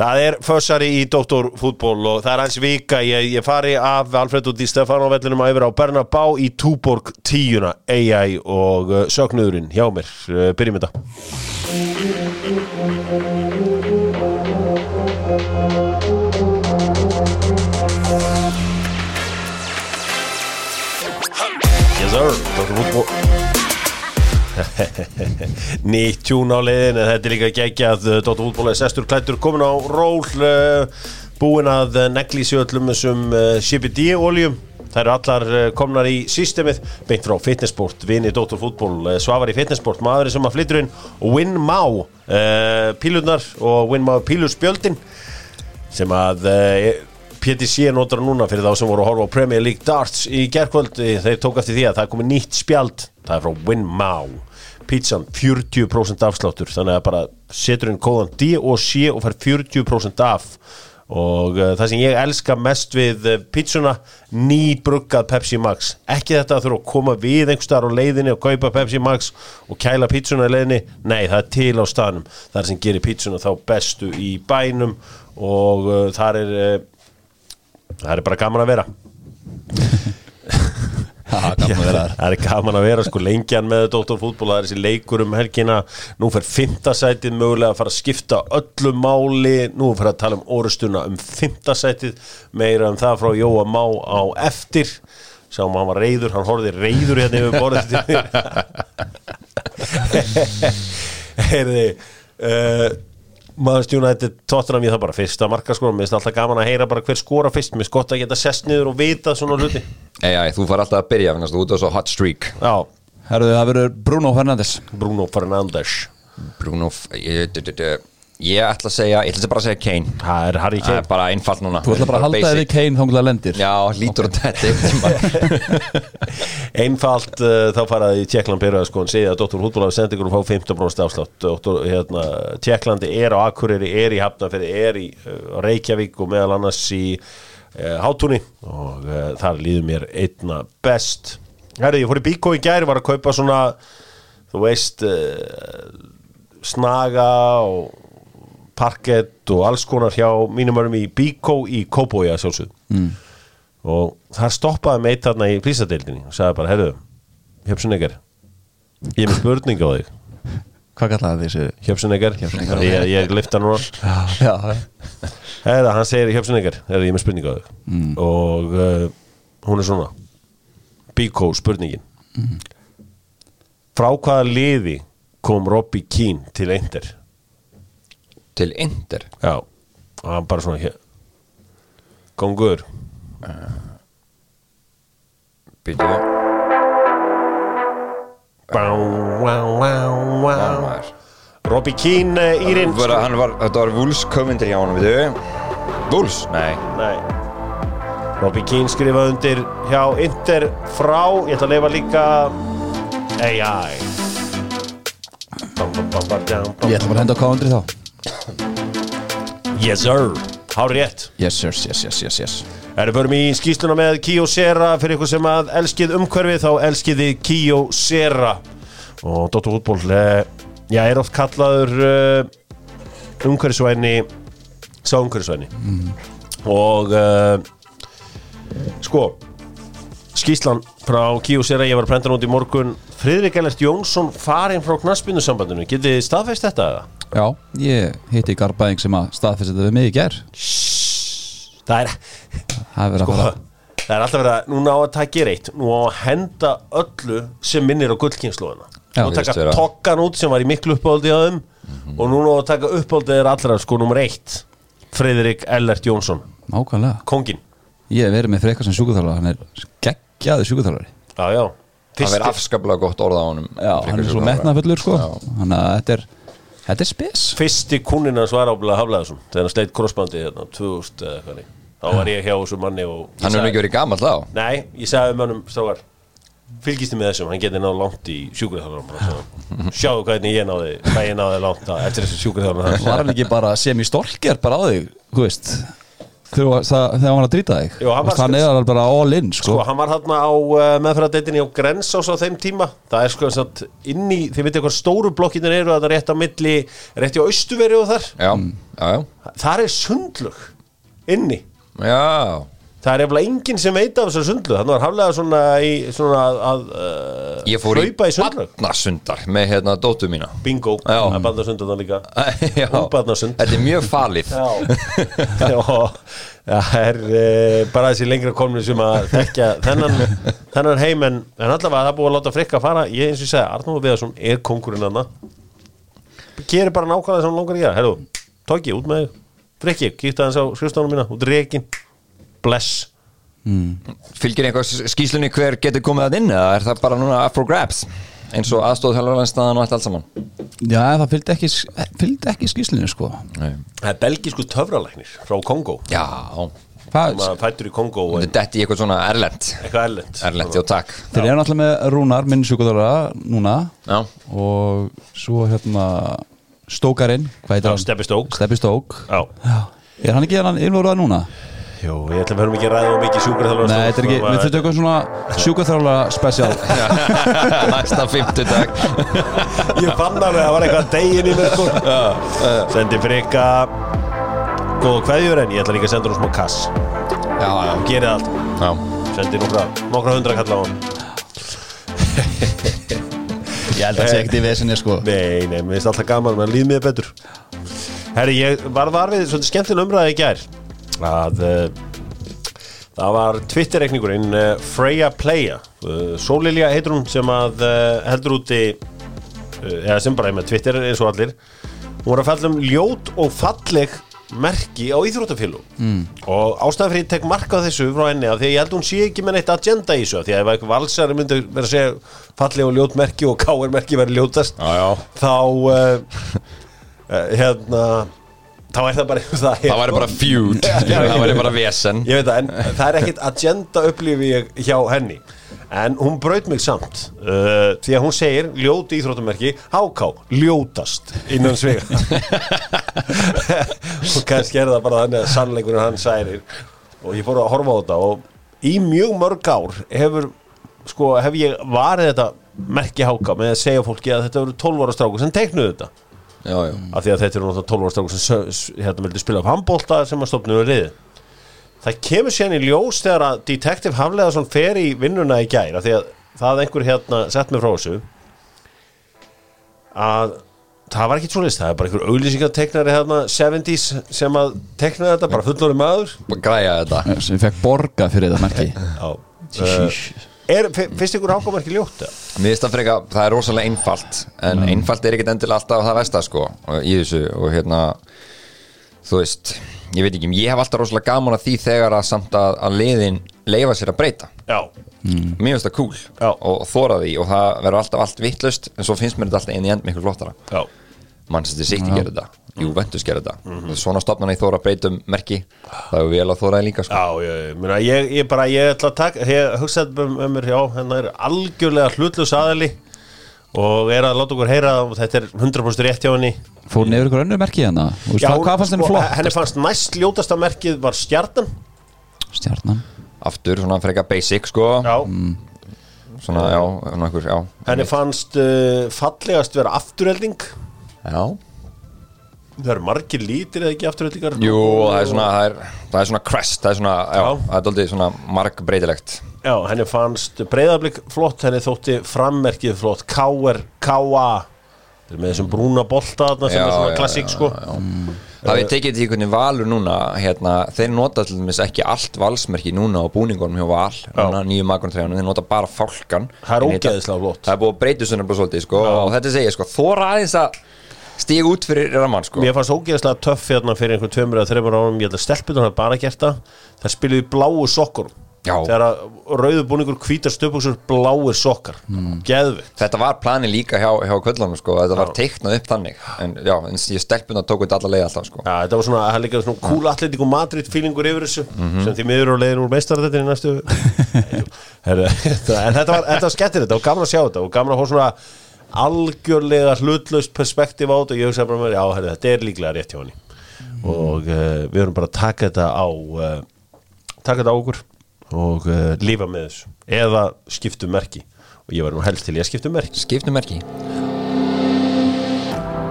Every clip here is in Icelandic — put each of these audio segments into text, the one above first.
Það er fössari í Dóttorfútból og það er hans vika, ég, ég fari af Alfred út í Stefánóvellinum að yfir á Bernabá í Túborg tíuna, AI og uh, söknuðurinn hjá mér, uh, byrjum þetta. Yes sir, Dóttorfútból. Nýtt tjún á leiðin en þetta er líka geggjað. Dóttar fútból er sestur klættur komin á ról uh, búin að negli sér öllum þessum uh, CBD oljum Það eru allar uh, komnar í systemið beint frá fitnessport, vini Dóttar fútból uh, Svavar í fitnessport, maðurinn sem að flyttur inn Win Má uh, pílunar og Win Má píluspjöldin sem að uh, PTC notar núna fyrir þá sem voru að horfa á Premier League Darts í gerkvöldi þeir tók eftir því að það er komið nýtt spjald. Það er frá Winmau pizzan 40% afsláttur þannig að bara setur inn kóðan D og C og fær 40% af. Og uh, það sem ég elska mest við uh, pizzuna nýbruggað Pepsi Max. Ekki þetta að þurfa að koma við einhver staðar á leiðinni og kaupa Pepsi Max og kæla pizzuna í leiðinni, nei það er til á staðnum. Það er sem gerir pizzuna þá bestu í bænum og uh, þar er uh, það er bara gaman að vera Já, gaman að vera þar það er gaman að vera sko lengjan með Dóttorfútból það er þessi leikur um helgina. Nú fer fymtasætið mögulega að fara að skipta öllu máli, nú fer að tala um orustuna um fymtasætið meira um það frá Jóa Má á eftir. Sáum að hann var reyður, hann horfði reyður hérna yfir borðið. Heyrði uh, maður United Tottenham ég það bara fyrsta marka sko. Mér finnst alltaf gaman að heyra bara hver skora fyrst. Mér finnst gott að geta sest niður og vita svona hluti Ei, ei, þú far alltaf að byrja finnast þú út á svo hot streak. Já, Herðu, það verður Bruno Fernandes. Bruno Fernandes. Bruno, ég, d- d- d- ég ætla að segja ég ætla bara að segja Kane. Það er Harry Það Kane. er bara einfalt núna. Þú ætla bara að halda þig Kane að lendir. Já, lítur á þetta. Einfalt uh, þá faraði í Tjekkland byrjaði sko en segja að Dr. Hútból hafi sendið ykkur og fá 15% afslátt. Hérna, Tjekklandi er á Akureyri, er í Hafnafjörði, er í uh, Reykjavík og meðal annars í uh, Hátúni og uh, þar líður mér einna best. Herri, ég fór í Bíkó í gæri, var að kaupa svona þú veist uh, snaga og parkett og alls konar hjá mínum örnum í Bíkó í Kóbója sjálfsögð mm. og þar stoppaði meitt þarna í prísadeildinni og sagði bara, herru, Hjöpsunnegar ég er með spurning á þig Hvað kallaði þessu? Hjöpsunnegar, ég, ég lifta núna. Já, Herra, hann segir Hjöpsunnegar, herru, ég er með spurning á þig. Mm. og uh, hún er svona. Bíkó spurningin. Frá hvaða liði kom Robbie Keane til Eindir Til Inter? Já, og hann bara svona hér. Kongur Býtu Bá, Robbie Keane, hann var, Þetta var Wools Coventry hjá hann, veitu. Wools? Nei. Nei. Robbie Keane skrifaði undir hjá Inter frá, ég ætla að leifa líka AI ég ætla bara að henda á kándri þá. Yes sir. Hár rétt. Yes, yes, yes, yes, yes, yes Erum förum í skýsluna með Kyocera fyrir ykkur sem að elskið umhverfið þá elskiði Kyocera og Dóttur Hútból eh, já, er oft kallaður uh, umhverfisvæni sá umhverfisvæni og uh, sko skýslan frá Kyocera ég var að prenta nút í morgun. Friðrik Ellert Jónsson farinn frá knaspinu getið þið staðfæst þetta eða? Já, ég hitti Garbaðing sem að staðfæst þetta við mig í ger Það er Það er verið sko, það er alltaf verið að núna á að taka reitt nú á að henda öllu sem minnir á gullkynnslóðina nú taka vera. tokkan út sem var í miklu uppáldi á þeim og núna á að taka uppáldi þeir allra sko nummer eitt Friðrik Ellert Jónsson. Nákvæmlega. Kongin Ég hef verið með frekar sem sjúkuþjálfari Hann er geggjaði já Það fyrsti, afskaplega gott orða á honum Já, hann er svo metnafullur sko. Þannig að þetta er Þetta er spes. Fyrsti kunnina var ábúlega Hafleðarsson þegar hann sleitt krossbandi hérna 2000 eða eitthvað nei. Þá var ég hjá þessu manni Hann sagði- ekki verið gamall þá? Nei, ég sagði mönnum strákar fylgist þið með þessum, hann geti náð langt í sjúkurþjálfum sjáðu hvernig ég náði hvað ég náði langt að, eftir þessu sjúkurþjálfum Var hann ekki bara sem í stolker bara á þig Þú veist? Þegar það- þegar hann var að drýta þig? Jú, hann var Þannig sko- er hann bara all in sko. Sko, hann var þarna á uh, meðferðardeitinni á Grensás á þeim tíma. Það er sko inn í, þið veitir hvað stóru blokkinir eru að það er rétt á milli, rétt á austuveri og þar. Já, já, já. Þar er sundlug inni Já, Það er eftir enginn sem veit af þessar sundlug Þannig var haflega svona, í, svona að, að uh, ég fór í hlaupa í sundlug barnasundar með hérna dóttu mína. Bingo, Já. það er bandasund þarna líka. Já, Ungbarnasund. þetta er mjög falið. Já, Já. Það er uh, bara þessi lengra komni sem að þekkja þennan, þennan heim en, en allavega það er búið að láta frikka fara. Ég eins og ég segi, Arnóður Viðarsson er kongurinn hann gerir bara nákvæmlega sem hann langar að herru, tóki, út með þig frikki, kíkta hans á skrifstofunum mína út rekin, bless. Fylgir einhver skýslunni hver getur komið að inn eða er það bara núna up for grabs? Eins og aðstóð þjálfarlandstaðan og allt allt saman. Já, það fylgdi ekki, fylgdi ekki skýslinu sko. Nei. það er belgisku töfralæknir frá Kongo Já, Hvað, sem að fættur í Kongo og þetta í eitthvað svona erlend eitthvað erlend Erlend, já takk. Þeir eru náttúrulega með Rúnar, minn sjúkudóra núna. Já, og svo hérna Stókarinn? Steppi Stók. Steppi Stók. Já, Já. Er hann ekki hann innvoruða núna? jú, ég ætla að vera mikið að ræða og mikið sjúkur Nei, þetta er ekki, við þurfum tökum svona sjúkuþrála spesial næsta fimmtudag. Ég fann alveg að það var eitthvað degin í mér sko. Sendi frika Góða kveðjur en ég ætla líka að senda hún smá kass. Já, já, Gerið allt. Já. Sendi nokkra, nokkra hundra kalla á hann Ég held að það sé ekkert í vesinni sko. Nei, nei, mér finnst alltaf gaman menn líð mér betur. Herri, ég var var við svolítið skemmtileg umræði í gær. Að uh, það var Twitter-reikningurinn uh, Freya Playa. Uh, Sólilja heitur hún sem að heldur úti eða sem bara er með Twitter eins og allir. Hún var að falla um ljót og falleg merki á íþróttafélug mm. og ástæðan fyrir ég tek marka þessu frá henni af því að ég held hún sé ekki með neitt agenda í þessu af því að ef eitthvað valsari myndi vera að segja falleg og ljót merki og káir merki verið ljótast Já, já. þá uh, hérna þá er það bara það, Það væri bara feud Það væri bara vesen það, en það er ekkit agenda upplifi hjá henni en hún braut mig samt uh, því að hún segir ljóti íþróttumerki háká, ljótast innan svega og kannski er það bara þannig að sannleikurinn hann særir. Og ég fór að horfa á þetta og í mjög mörg ár hefur sko, hef ég varið þetta merki háká með að segja fólki að þetta eru 12 ára strákur sem teiknuðu þetta. Já, já. Af því að þetta eru náttúrulega 12 ára strákur sem hérna vildi spila upp handbólta sem að stofnum við riði það kemur sérn í ljós þegar að Detective Hafleðarsson fer í vinnuna í gær af því að það einhver hérna sett frá þessu að það var ekkit svo list, það er bara einhver auglýsingateknari hérna 70s sem að tekna þetta, bara fullori maður. Græja þetta. Sem fekk borga fyrir þetta merki. Já. Uh, er, fi- Finnst ykkur ákvæmmerki ljótt? eða? Mér finnst það freka, það er rosalega einfalt En einfalt er ekkit endilega alltaf það versta sko og Í þessu og hérna Þú veist, ég veit ekki Ég hef alltaf rosalega gaman að því þegar að samt að, að liðin leifa sér að breyta. Já, Mér finnst það cool Já. og, og þóra því og það verður alltaf allt vittlust en svo finnst mér þetta alltaf í end miklu flottara. Já, Manchester City gerir þetta, Juventus gerir þetta. Svona stopnarni þóra breytum merki það er vel að þóra líka sko. já, ég, ég, ég, ég bara, ég ætla að taka ég hugsaði um, um mér, já, hennar er algjörlega hlutlus aðali og er að láta okkur heyra og þetta er 100% rétt hjá henni. Fór nefnir ykkur önnur merki hérna? Já, hvað, fannst henni sko, flott? Henni fannst næst ljótasta merkið var stjartan Stjarnan. Aftur svona freka basic sko. Já, Svona já, einhver, já. Henni fannst uh, fallegast vera afturhelding. Já Það eru margir lítir eða ekki afturheldingar Jú, það er svona, það er, það er svona crest Það er svona, já, Já. það er doldið svona margbreytilegt Já, henni fannst breyðablík flott, henni þótti frammerkið flott, K.R. K.A. Þeir eru með þessum brúna bolta þarna sem Já, er svona klassík sko. Það við tekið til einhvern valur núna? Hérna, Þeir nota til dæmis ekki allt valsmerki núna á búningunum hjá val núna, Nýju magnum Þeir nota bara fálkan. Það er ógeðislega flott. Það er búið að breyta svona bara svolítið sko, Og þetta segir sko, þóra aðeins að Stíga út fyrir ramann sko. Mér fannst ógeðislega töff hérna fyrir einhvern tveimur eða þreimur árum, ég held að stelpunar hafa bara gert það. Það spiluði bláu sokkur Já. Þegar að rauðu búningur hvítar stöpuksur bláir sokkar. Mm. Geðvikt Þetta var plani líka hjá, hjá kvöllunum sko. Þetta var teiknað upp þannig. En já, en ég stelpuna tók þetta alla leið alltaf sko. Já, þetta var svona, það líka svona cool atletík og Madrid feelingur yfir þessu sem því miður og leiðin úr meistar þetta í næstu en þetta var, þetta var skettir þetta og gaman að sjá þetta og gaman að fá svona algjörlega hlutlaust perspektíf á þetta. Og ég hugsaði bara með, já, herra, þetta er líklega rétt hjá henni. Og uh, við erum bara að taka þetta á uh, taka þetta á okkur og uh, lífa með þessu. Eða skiptum merki. Og ég var nú helst til ég að skiptum merki. Skiptum merki.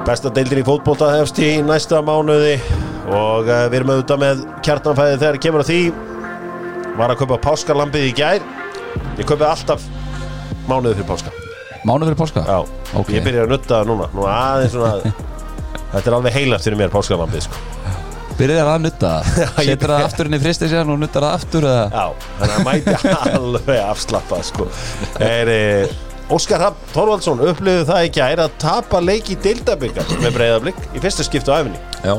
Besta deildir í fótbolta hefst í næsta mánuði. Og við erum auðvitað með kjartanfæði þegar kemur að því. Var að kaupa páskarlampið í gær. Ég kaupi alltaf mánuði fyrir páska Mánuð fyrir páska? Já, Ok. ég byrja að nutta núna Nú aðeins svona Þetta er alveg heilagt fyrir mér páskarlampið sko. Byrðið það að nutta Setur það aftur inn í fristi síðan og nuttar það aftur eða? Já, þannig að mæti alveg afslappað sko. er, eh, Óskar Rapp Þorvaldsson upplifðu það ekki að er að tapa leik í deildabyggar með breyðablík í fyrsta skiptu á æfinni Já,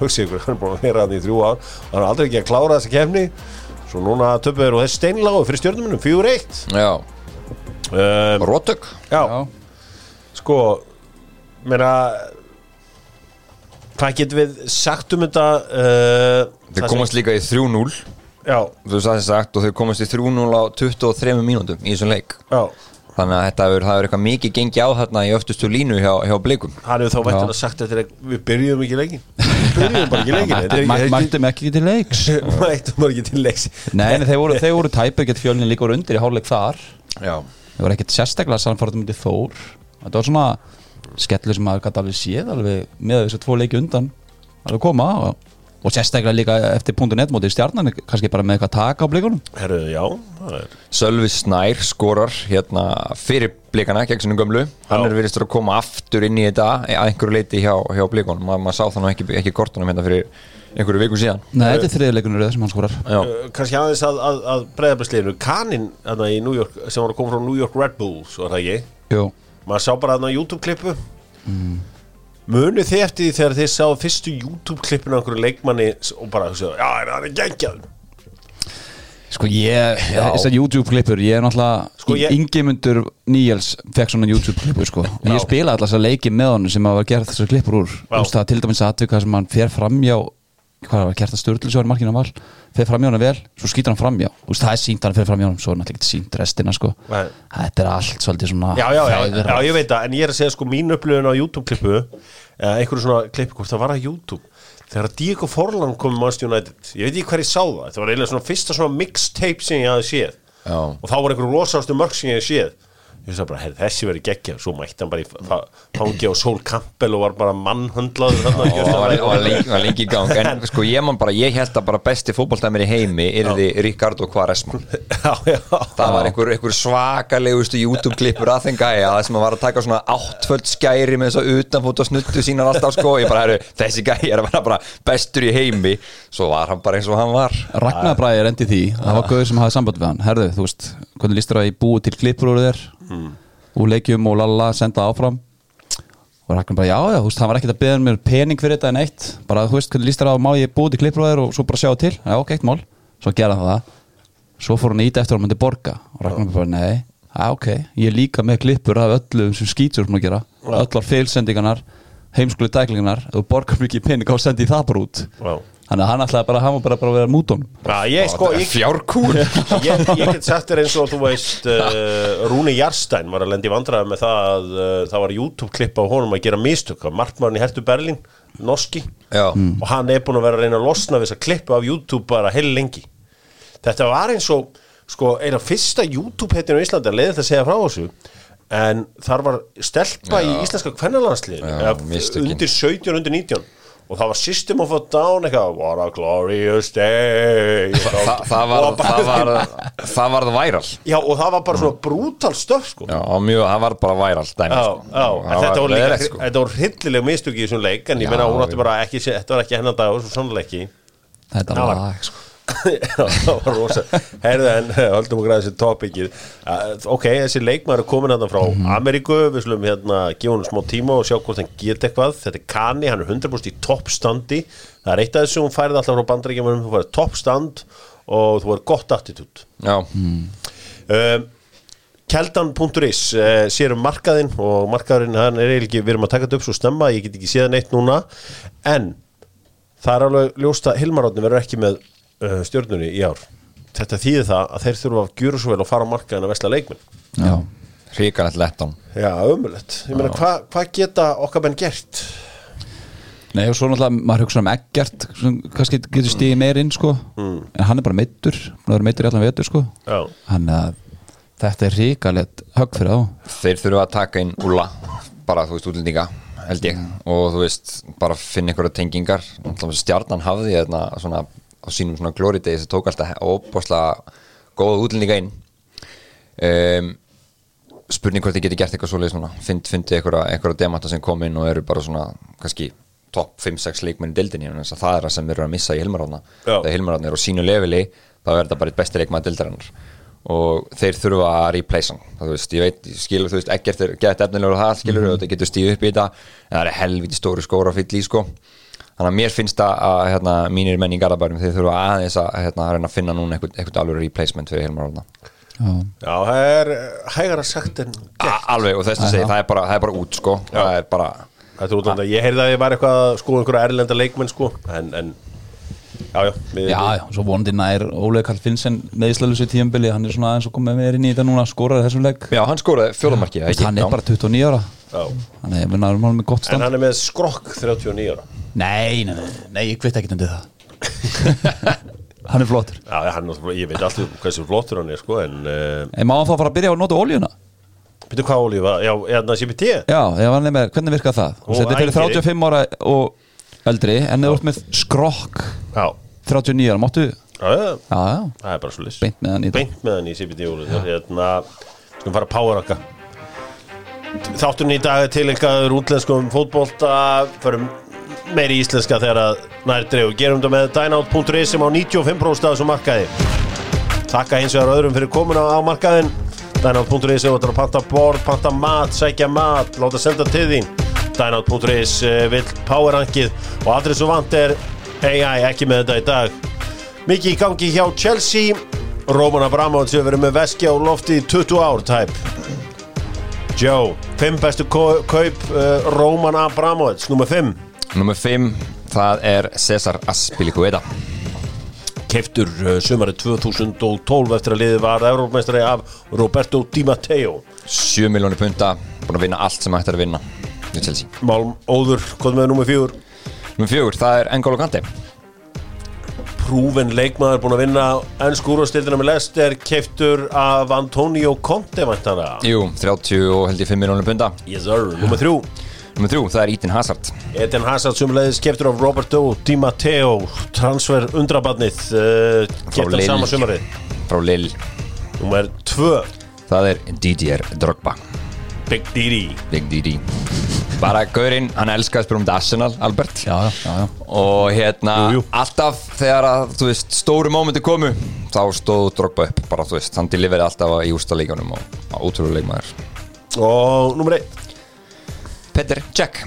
hugsi ykkur, hann er búin að vera hann í þrjú ár hann er aldrei ekki að klára þessa kefni svo núna töpuður og þessi steinlágu fyrir stjórnumunum, fjögur eitt já um, Rótök já, Já. sko meina hvað getum við sagt um þetta uh, Þeir það sem- komast líka í 3-0 já, Þú það sem sagt og þeir komast í 3-0 á 23 mínútum í þessum leik. Já. Þannig að þetta hefur, það hefur eitthvað mikið gengi á þarna í öftustu línu hjá, hjá blikum. Hann hefur þá væntanlega sagt að við byrjuðum ekki leikin við byrjuðum bara ekki leikin Mættum ekki til leiks. Mættum ekki til leiks. Nei, en þeir voru, þeir voru tæpur gett fjölnin líka voru undir í hálfleik þar. Já Þeir voru ekkert sérstaklega samfærdum undir Þór. Þetta var svona skellu sem maður gæti alveg séð alveg með þessu tvo leiki undan alveg koma og, og sérstaklega líka eftir punktu netmóti stjarnan kannski bara með eitthvað taka á blikunum. Herru, já, það er Sölvi Snær skorar hérna fyrir blikana gegn sinu gömlu. Hann Já. er virðist að koma aftur inn í þetta að einhverju leiti hjá, hjá blikunum. Ma, Maður sá það nú ekki, ekki kortunum hérna fyrir einhverju viku síðan. Nei, þetta er þriðleikunur sem hann skorar. Já, Uh, kannski aðeins að, að, að breyðabæsliðinu Kanin York sem var að koma frá New York Red Bulls var það ekki? Jú, maður sá bara þarna YouTube-klippu munið þið eftir því þegar þið sá fyrstu YouTube-klippinu af einhverju leikmanni og bara já, það er gengjaður sko ég þessar YouTube-klippur, ég er náttúrulega Sko, ég- Ingemundur Níels fekk svona YouTube-klippur sko. Og ég spilaði alltaf þessar leiki með honum sem að var gerð þessar klippur úr. Þú veist, það til dæmis aðvika sem hann fer framjá hvað var störtlisjóður markinu hann var framjá hann vel, svo skýtur hann framjá veist, það er sínt hann framjá hann, svo er náttúrulega ekki sínt restina sko. Nei. þetta er allt svolítið svona já, já, já, hræðir- já, ég veit það, en ég er að segja sko mín upplifun á YouTube-klippu eða einhverju svona klippu, hvort það var að YouTube þegar Diego Forlan kom í Manchester United ég veit ekki hver ég sá það, það var eiginlega svona fyrsta svona mixtape sem ég hafði séð. Já. og þá var einhverju rosastu mörg sem ég hafði séð bara, þessi verið geggja svo mætti hann bara í fa- fangi á Sol Campbell og var bara mannhundlaður og var, lengi, var lengi í gang. En sko ég man bara, ég held að bara besti fótboltæmir í heimi Yrði Ricardo Quaresma. Já, já, Það var einhver, einhver svakalegustu YouTube-klippur að þeim gæja Það sem að var að taka svona áttföld skæri með þess að utanfót og snuttu sínar alltaf sko. Ég bara, heru, þessi gæja er að vera bara bestur í heimi. Svo var hann bara eins og hann var. Ragnar Bræði er endið því. Það var gauður sem hafði samband við hann. Herðu, þú veist, hvernig lístur það að ég búi til klippur úr þér úr leikjum og lalla, senda áfram. Og Ragnar bara, já, já, þú veist, hann var ekkert að beða mér pening fyrir þetta en eitt. Bara, þú veist, hvernig lístur það að má ég búi til þér og svo bara sjá til, já, ok, eitt mál. Svo gerði hann það, svo fór hann íta eftir hann myndi borga. Og Ragnar bara, nei. Já, ok, ég er líka með klippur af öllu sem skýtur sem að gera, öllar feilsendingarnar heimskuli dæklingarnar, þú borgar mikið pening á að sendi það bara út. Já. Þannig að hann ætlaði bara, hann var bara, bara að vera múton Já, ég sko, ég, Fjárkúr ég, ég get sagt þér eins og þú veist uh, Rúni Jarstein var að lendi vandræða með það að uh, það var YouTube-klipp á honum að gera mistök. Markmann í Hertu Berlin, norski Já. og hann er búin að vera að reyna að losna við þess að klippa af YouTube bara heil lengi. Þetta var eins og sko, eina fyrsta YouTube-hetinu í Íslandi að leiði þetta að segja frá þessu en þar var stelpa í íslenska Já, mistökin. undir 17, undir 19 og það var System of a Down eitthvað What a glorious day Þa, það, var, Og það, var, það varð væral Já, og það var bara svona brútal stöf sko. Já, á mjög, það var bara væral dæmi Já, sko. já, en Það þetta voru líka, sko. þetta voru hryllileg mistök í þessum leik, en ég meina hún átti bara ekki, þetta var ekki hennar dag og svo sannlega ekki Þetta var lag sko. Já, það var rosa. Herðu en, höldum okkur að þessi topikið. Uh, Ok, þessi leikmaður er komin hérna frá Ameríku, við slum hérna gefa hún smá tíma og sjá hvort hann get eitthvað. Þetta er Kani, hann er 100% í toppstandi. Það er eitt af þessu, hún færið alltaf frá bandaríkjum þú færið toppstand og þú færið gott attitút. Já, um, Keldan.is uh, sér um markaðinn og markaðurinn hann er eiginlega ekki, við erum að taka þetta upp svo stemma ég get ekki séð neitt núna. En það er alveg ljóst að Hilmarótni verður ekki með stjórnunni í ár. Þetta þýðir það að þeir þurfa að gjöra svo vel og fara á markaðinn að vesla leikminn Já. hrikalegt lettan Já, ömulegt, ég meina hvað hva geta okkar menn gert? Nei og svo náttúrulega maður hugsa um ekkert kannski getur stigið meir inn sko. Mm. en hann er bara meittur hann er meittur í allan vetur sko. Já, hann að þetta er ríkalegt högg fyrir þá. Þeir þurfa að taka inn úla bara þú veist útlendinga held ég. Og þú veist bara finna einhverja tengingar. Stjarnan hafði þarna svona á sínum svona glory days það tók alltaf óbáslega góða útlendinga inn. Um, spurning hvort þið geti gert eitthvað núna. Find, einhverja, einhverja demanta sem kom inn og eru bara svona kannski topp 5-6 leikmenn í dildinni að það er það sem við erum að missa í Hilmaráðna þegar Hilmaráðna er á sínu leveli þá er þetta bara eitt besti leikmann dildarinnar og þeir þurfa að replace hann. Þú veist, ég veit, skilur, þú veist, ekkert er gett efnilegur það, skilur, og þetta getur stíð upp í þetta. En það er helviti stóri skóra fyll í, sko þannig að mér finnst það að hérna, mínir menn í Garabærum, þeir þurfa aðeins að hérna, reyna að finna núna eitthvað, alveg replacement fyrir Hilmaráðna Já, já það er hægara sagt en alveg, og þess að segja, það er bara, það er bara út, sko. Það er bara, Þetta er útlanda, ég heyrði að ég var eitthvað að sko einhverja erlenda leikmenn sko. En, en já, já, við, já, já, svo vonandi nær Ólega Karl Finnsen meðislega tíðanbili hann er svona aðeins að koma með inn í þetta núna skoraði þessum legg já, hann skoraði fjóðamarkið, ekki? hann er Já. bara 29 ára já. hann er með með En hann er með skrokk 39 ára nei, nei, nei, nei, ég kveit ekki undir það hann er flottur Já, hann, ég veit alltaf hversu flottur hann er sko en, uh, en má hann þá fara að byrja á að nota óljuna byrju hvað Ólífa, já, er það CBT? já, ef hann er með, hvernig virkar það Og þetta er fyrir ængeri. 35 ára og eldri en þú ert með skrokk Já, 39 ára, máttu? Já, já, já, já, það er bara svo list beint með hann í þetta Beint með hann í Ólífa Hérna, skulum fara að powerraka Þátturinn í dag er tilengaður útlenskum fótbolta. Förum meiri íslenska þegar að nær dreif Gerum þetta með dynout.is sem á 95% af þessum markaði. Takka hins vegar öðrum fyrir komuna á markaðin Dynout.is er að panta borð, panta mat, sækja mat, láta senda til þín Dynout.is eh, vill powerrankið og aldrei svo vant er AI ekki með þetta í dag. Mikið í gangi hjá Chelsea. Roman Abramovich hefur verið með veski á lofti í 20 ár tæp Joe, 5 bestu kau- kaup uh, Roman Abramovich, nummer 5 Númer 5, það er Cesar Aspilicueta Keiftur uh, sumarið 2012 eftir að liðið var Európmeistari af Roberto Di Matteo. 7 miljónir punta, búin að vinna allt sem hægt er að vinna í Chelsea. Málm Óður, hvað með nummer 4 Númer 4, það er N'Golo Kante Prúven leikmaður búin að vinna ennsku úrvastildina með Leicester keiftur af Antonio Conte vantana Jú, 30 og held ég 5 miljónir punta Yes sir, nummer 3 Númer 3, það er Eden Hazard. Eden Hazard sumleðis keiftur af Roberto Di Matteo. Transfer undrabarnið uh, keiftur Lille. sama sumarið. Frá Lille. Nummer 2 Það er Didier Drogba. Big Didi. Big Didi Bara gaurinn, hann elskaði að spila um þetta Arsenal, Albert. Já, já, já. Og hérna, Jú, jú. alltaf þegar að, þú veist, stóru mómenti komu Þá stóð Drogba upp, bara, þú veist, hann deliveri alltaf í úrstaleikjunum og á ótrúlega leikmaður. Og nummer 1 Petter Cech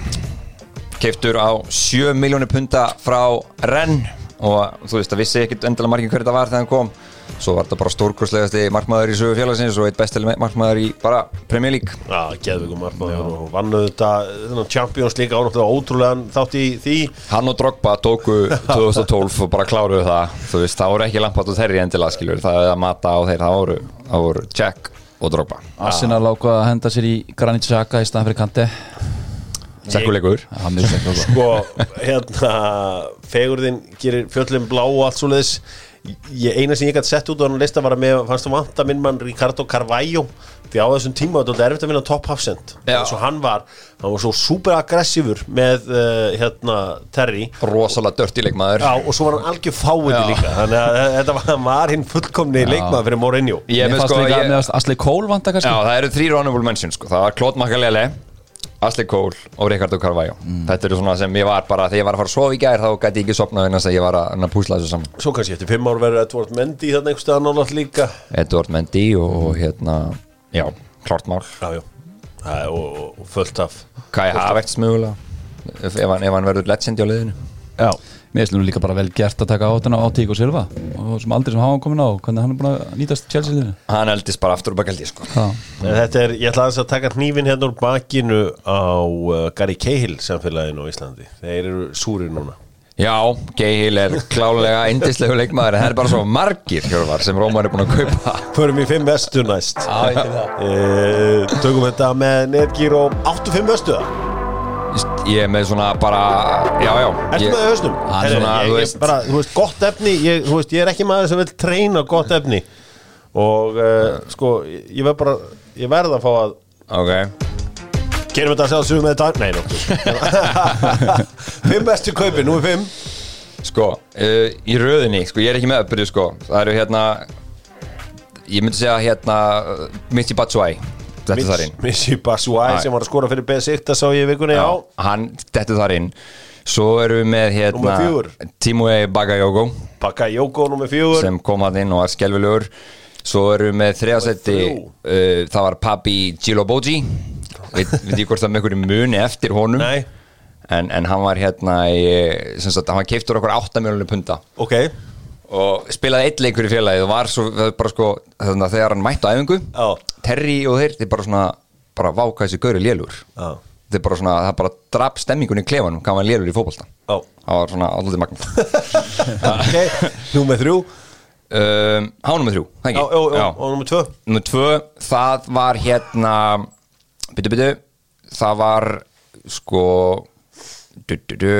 Keiftur á 7 miljónir punta frá Renn Og þú veist, það vissi ekkit endilega margir hverju þetta var þegar hann kom Svo var þetta bara stórkurslegasti markmaður í sögu félagsins Og eitt bestileg markmaður í bara Premier League. Já, geðveikum markmaður og vannu þetta Champions League ánáttúrulega ótrúlegan þátt í því. Hann og Drogba tóku 2012 og bara kláruðu það. Þú veist, það voru ekki Lampard og Terry endilega skilur Það er að mata á þeir, það voru, það voru Jack og Drogba. Arsenal ákvað að henda sér í Granit Xhaka í staðan fyrir Kante. Sekkuleikur Já, mjög sekk sko. sko, hérna fegurðin gerir fjöllum blá og allt svo leiðis ég, eina sem ég gæti sett út á hann lista var að með, fannst þú vanta minn mann Ricardo Carvalho. Því á þessum tíma var þetta erfitt að vinna top hafsend Já. eins og hann var, hann var svo super aggressífur með uh, hérna Terry. Rosalega dörti leikmaður. Já, og svo var hann algjör fáiði líka. Þannig að þetta var, var hinn fullkomni leikmaður fyrir Mourinho. Ég Mér með fannst sko, líka ég, með Asli Kól vanta kannski. Já, það eru þrýr honorable mentions sko. Það var Claude Makalele, Asli Cole og Ricardo Carvalho. Þetta eru svona sem ég var bara Þegar ég var að fara að sofa í gær þá gæti ég ekki sopna vegna þess að ég var að, að púsla þessu saman. Svo kannski eftir fimm ár verður Edvard Mendy þarna einhver staðar nálaðt líka. Edward Mendy og, og hérna Já, klart mál. Já, já, er- og, og, fullt af Kai Havertz mögulega ef, ef, hann, ef hann verður legend í á liðinu. Já, Mér finnst nú líka bara vel gert að taka átuna á Tíko Silva og sem aldrei sem hafa komin á hvernig hann er búin að nýtast liðinu. Hann eldist bara aftur og baka held ég sko. Þetta er, ég ætla að taka hnífin hérna úr bakinu á uh, Gary Cahill samfélaginu á Íslandi. Þeir eru súrir núna. Já, Cahill er klálega indislegu leikmaður en það er bara svo margir hjörvar sem Rómar er búin að kaupa. Förum í fimm vestu næst. Ég til það. E, Tökum þetta með netgír og 85 vestu ég er með svona bara Já, já Ertu ég, með hausnum? Hann Heyrðu, svona, ég, þú ég, veist- bara, þú veist, gott efni ég, þú veist, ég er ekki maður sem vil treyna gott efni. Og uh, sko, ég ég verð bara ég verð að fá að Ok. Gerum þetta að sjá sig með þetta Nei, nokkuð. Fimm bestu kaupi, nú er fimm. Sko, uh, í röðinni, sko, ég er ekki með uppbyrðu, sko. Það eru hérna Ég myndi segja hérna uh, Mitsi Batshuayi Er þar inn. Missi Baswai Æ. sem var að skora fyrir B6 sá ég vikunni, já, Hann, er þar inn. Svo erum við með hérna Bagayogo Pakka Jóko nummer fjögur. Sem kom hann inn og var skelvilegur Svo erum við með þriðasetti þrjú. uh, Það var Papi Gilobogi Veit veit ég hvort það með einhverju muni eftir honum. En, en hann var hérna í, sagt, hann var keiftur okkur 8 miljonir punta. Ok og spilaði eitt leikur í félagið og var svo, bara sko, þannig að þegar hann mætti á æfingu Já, Terry og þeir, þeir bara svona bara váka þessi gauri lélur. Já, þeir bara svona, það bara drap stemmingunni í klefanum hvað hann lélur í fótbolta já. Það var svona alltaf magna Ok, nummer þrjú. Um, Há nummer þrjú, það Já, já, já, og nummer tvö. Númer tvö, það var hérna Byttu, byttu Það var sko du, du, du,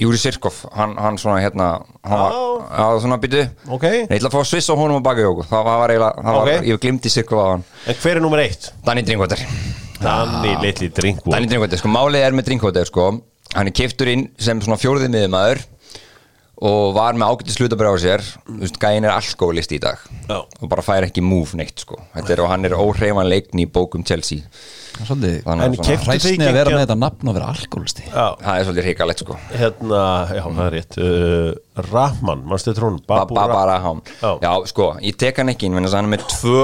Júri Sirkov hann, hann svona hérna hann var, já, svona byttu Ok. Ég ætla að fá sviss á honum og baka jóku Það var eiginlega, það var, Ok. ég glimti Sirkov á hann En hver er nummer eitt? Danny Drinkwater. Danni litli drinkvó Danny Drinkwater, sko málið er með Drinkwater sko. Hann er keiftur inn sem svona fjórðið miðumæður og var með ágættis hlutabræð á sér. Þú veist, gæin er alkoholist í dag Já. og bara fær ekki move neitt sko. Þetta er, og hann er óhreifan leikni í bókum Chelsea. Svolítið Þannig En keyptu þig hræsni að vera með þetta nafn og vera alkoholisti Það er svolítið hrikalegt sko. Hérna, já, það er rétt. Uh, Rahman, mannstu þetta hún? Babu Rahman. Raham Já. Sko, ég tek hann ekki inn þess að hann er með tvö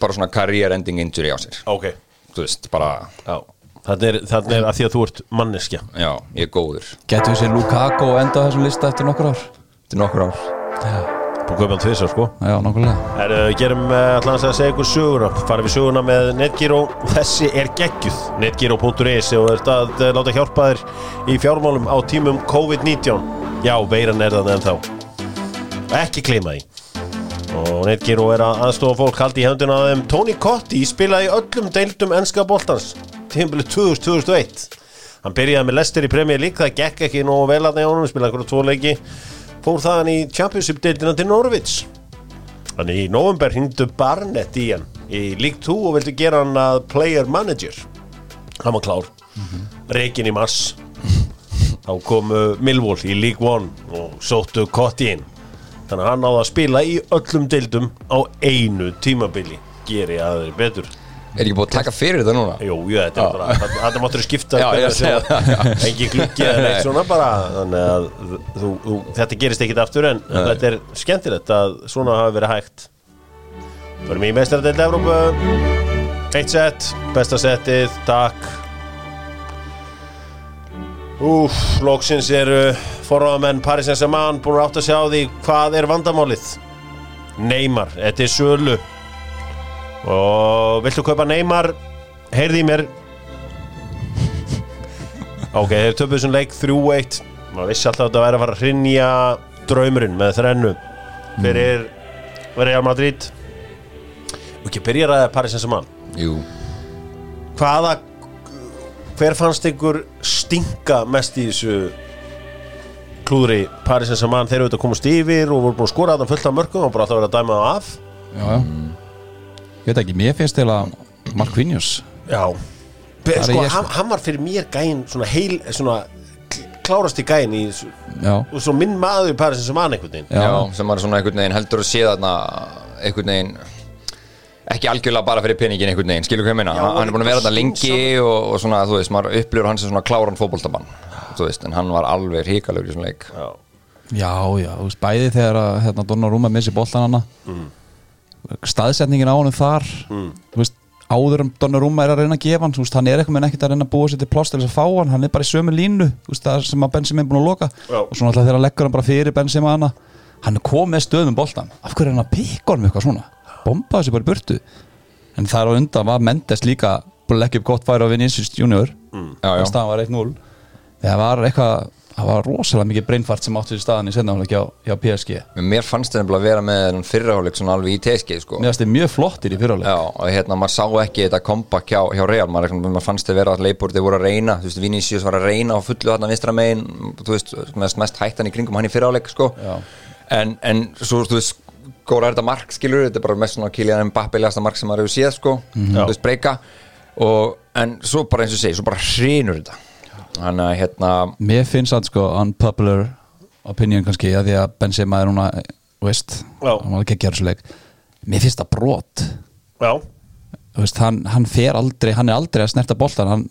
bara svona career ending injury á sér. Ok, Þú veist, bara, já Þannig er, þannig er að því að þú ert manneskja. Já, ég er góður. Getur við sér Lukaku og enda á þessum lista eftir nokkur ár? Er nokkur ár. Búið kaupið hann tvisar, sko. Já, nokkulega Er, gerum uh, allans að segja ykkur söguna. Farum við söguna með Netgyro Þessi er geggjuð. Netgyro.is og ert að uh, láta hjálpa þér í fjármálum á tímum COVID-19 Já, veiran er það ennþá. Ekki klima því. Og Netgyro er að aðstofa fólk. Haldi í henduna á þeim. Tony Cotti spilaði í öllum deildum enska boltans Tímabilið 2000-2001 Hann byrjaði með Leicester í Premier League Það gekk ekki nógu vel að nefnum Spilaði einhverju tvo leiki. Fór þaðan í Championship deildina til Norwich. Þannig í november hringdu Barnett í hann í League 2 og vildu gera hann að player manager. Hann var klár. Rekin í mars. Þá komu Millwall í League 1 og sóttu Kotti inn. Þannig að hann náði að spila í öllum deildum á einu tímabili. Geri aðeins betur Er ekki búið að taka fyrir þetta núna? Jú, jú, þetta er bara, þetta- þetta máttur skipta Já, ég sé það, já. Engi gluggi eða neitt svona bara Þannig að þú, þú, þetta gerist ekkit aftur en Nei. þetta er skemmtilegt að svona hafi verið hægt. Förum í meistaradeild Evrópu. Eitt sett, besta settið, takk. Úf, loksins eru forráðamenn Paris Saint-Germain búin að átt að sjá því hvað er vandamálið. Neymar, þetta er sölu og viltu kaupa Neymar? Heyrði í mér. Ok, þeir töpuð þessum leik 3-1 maður vissi alltaf að þetta væri að fara að hrinja draumurinn með þrennu. Fyrir Real Madrid? Og ekki byrja að Paris Saint-Germain. Jú. Hvaða hver fannst ykkur stinka mest í þessu klúðri Paris Saint-Germain? Þeir eru auðvitað komast yfir og voru búin að skora þetta fullt af mörgum og bara alltaf verið að dæma það af. Já, já Ég veit ekki, mér finnst til að Marquinhos. Já. Sko, ég, sko. hann, hann var fyrir mér gæinn svona heil svona kl- klárast í gæinn í og svo minn maður í Paris sem mann einhvern veginn. Já, já, sem maður svona einhvern veginn heldur að sé þarna einhvern veginn ekki algjörlega bara fyrir peningin einhvern veginn, skilur hvað ég meina? Já, hann er búin að vera þarna lengi og, og svona, þú veist, maður upplifur hann sem svona kláran fótboltabann, þú veist, en hann var alveg hrikalögur í svona leik. Já. já, já Þú veist, bæði þegar að hérna, Donnarumma missi boltan hana Staðsetningin á honum þar Þú veist, áður um Donnarumma er að reyna að gefa hann veist, hann er eitthvað með ekkert að reyna að búa sér til pláss til þess að fá hann Hann er bara í sömu línu veist, það sem að Benzema er búin að loka. Já. Og svona alltaf þegar hann leggur hann bara fyrir Benzema hana Hann er komið með stöðum um boltan Af hverju er hann að pikka honum eitthvað svona? Bomba þessu bara í burtu. En það er á undan var Mendes líka Búin að leggja upp gott færi á Vinicius Junior. 1-0 það var eitthvað það var rosalega mikið breinfart sem átti staðan í sennáleik hjá, hjá PSG Men Mér fannst það nefnilega að vera með fyrraháleik svona alveg í TSG sko. Mér finnst þið mjög flottir í fyrirleik Já, og hérna, maður sá ekki þetta comeback hjá, hjá Real, maður, maður fannst þið vera að leipur, þeir voru að reyna, þú veist, Vinicius var að reyna á fullu þarna vinstra megin, þú veist, mest, mest hættan í kringum hann í fyriráleik, sko. En, en svo, þú veist, góra er þetta mark, skilur, þetta er bara mest svona Kylian Mbappe legasta mark sem þannig að, hérna, Mér finnst það sko unpopular opinion kannski að því að Benzema er núna veist, Já. hann var ekki að gera svo leik. Mér finnst það brot. Já, Þú veist, hann, hann fer aldrei, hann er aldrei að snerta boltan hann,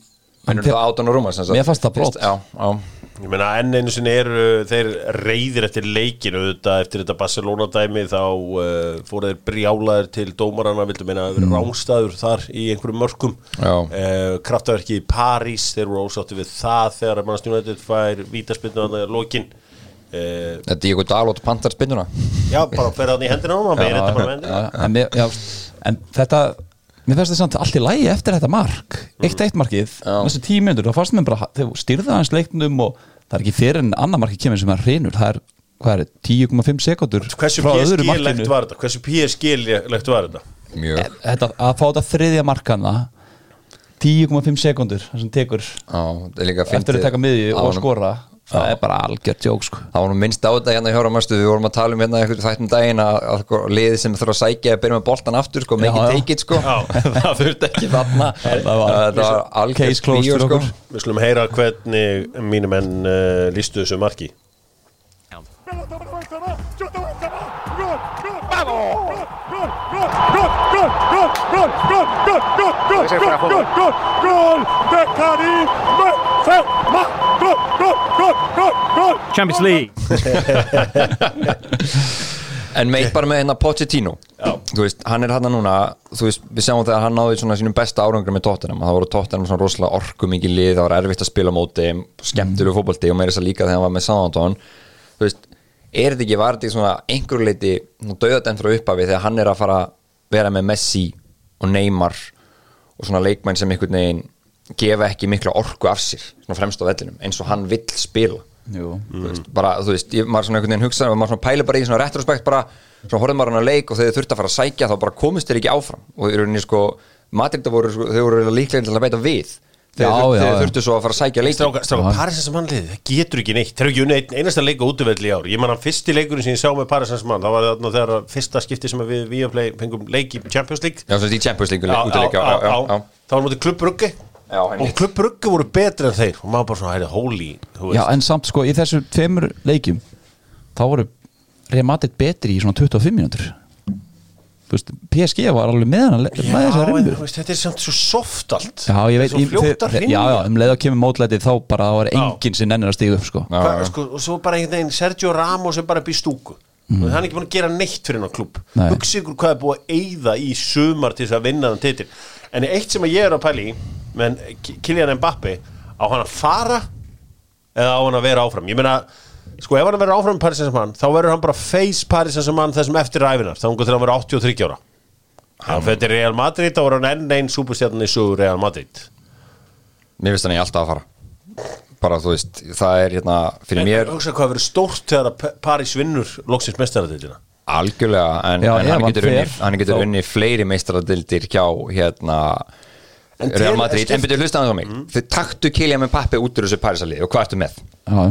hann hann er það áttan og rúma Mér fannst það brot. Já, já, ég meina enn einu sinni eru þeir reyðir eftir leikinu auðvitað eftir þetta Barcelona dæmi þá uh, fóru þeir brjálaðir til dómarana vildu meina að vera rángstæður þar í einhverjum mörkum. Já. uh, kraftaverki í París, þeir voru ósátti við það þegar mannast United fær vítaspinnu að það er lokin. Uh, þetta er ykkur dalótt pantar spinnuna Já, bara fyrir hann í hendina á hann, Já, þetta já, já, en þetta Mér finnst það samt allt í lægi eftir þetta mark. Eitt eitt markið, þessi tíu myndur þá fannst mér bara, þegar styrða hans leiknum og það er ekki fyrir en annar markið kemur sem er hreinur. Það er, hvað er, 10,5 sekundur Hversu PSG-legt var þetta? Hversu PSG-legt var þetta? mjög, þetta, að fá þetta þriðja markana 10,5 sekundur það sem tekur já, það er líka eftir að taka miðju og skora það er bara algjört jók sko. Það var nú minnst á þetta hérna hjá Rámastu við vorum að tala um hérna eitthvað þættum daginn að, að sko, liðið sem þurfa að sækja að byrja með boltan aftur sko, make Já, it já. take it sko Já. það þurfti ekki þarna Það var- þetta var algjört fyrir sko. Við skulum heyra hvernig mínum menn uh, lístu þessu marki Pelota para Benzema, chuta Benzema, gol, gol. Champions League. en meitt bara með hérna Pochettino þú veist, hann er hann núna þú veist, við sjáum þegar hann náði svona sínum besta árangur með Tottenham, það voru Tottenham svona rosalega orku mikið lið, það var erfitt að spila móti skemmtilegu fótbolti og meira þess að líka þegar hann var með Southampton þú veist, er þetta ekki var þetta í svona einhverju leiti döðadend frá upphafi þegar hann er að fara vera með Messi og Neymar og svona leikmenn sem einhvern veginn gefa ekki mikla orku af sér svona fremst á vellinum, eins og hann vill spila Jú. þú veist, bara, þú veist, ég, maður svona einhvern veginn hugsa og maður svona pæli bara í svona retrospekt bara, svona horfðum maður hann að leik og þegar þau þurfti að fara að sækja þá bara komist þeir ekki áfram. Og í rauninni sko, Madrid voru, sko, þau voru líklega til að beita við. Þegar Já, þau já, þeir já. þurftu svo að fara að sækja leik Stráka, stráka Paris Saint-Germain liðið, það getur ekki neitt. Þeir eru ekki unni einasta leik á útivelli í ár. Ég man að fyrsti leikurinn sem ég sá með Paris Saint-Germain Það var þarna þegar fyrsta skipti sem við Viaplay fengum leik í Champions League. Já, svona í Champions League Já, útileik, já, já, já. já, Það var mútið Klubb Rugge Já, Og einmitt. Klubb Rugge voru betri en þeir. Og maður bara svona, hæri, holy Já, en samt sko, í þessu tveimur leikjum þá voru Real Madrid betri í svona 25 mínútur. Veist, PSG var alveg með hana með Já, þessa en rimmu þú veist, þetta er samt svo soft allt. Já, ég veit, Svo ég- já, já, um leið að kemur mótlætið þá bara var enginn sem nennir að stíga upp sko. Já, Hva, já. sko, og svo bara einhvern veginn Sergio Ramos er bara upp í stúku. Og hann er ekki búin að gera neitt fyrir hennar klubb Nei. hugsi ykkur hvað er búið að eyða í sumar til þess að vinna þann titil en eitt sem ég er að pæli í menn Kylian Mbappe á hann að fara eða á hann að vera áfram? Ég meina, sko ef hann verður áfram í Paris Saint-Germain þá verður hann bara face Paris Saint-Germain þessum eftir ræfinar þá hann til að vera 83 ára. Hann fyrir Real Madrid þá var hann enn einn superstjarnan í sögur Real Madrid. Mér finnst hann í alltaf að fara. Bara þú veist, það er hérna fyrir en mér hvað verður stórt þegar að Paris vinnur loksins mestaradildina algjörlega en, Já, en hann hann getur unni, hann getur unni fleiri meistaradildir hjá hérna En Real Madrid, en byrju hlusta á mig. Þið taktu Kylian með pappi út úr þessu Parisalið og hvað ertu með? Já,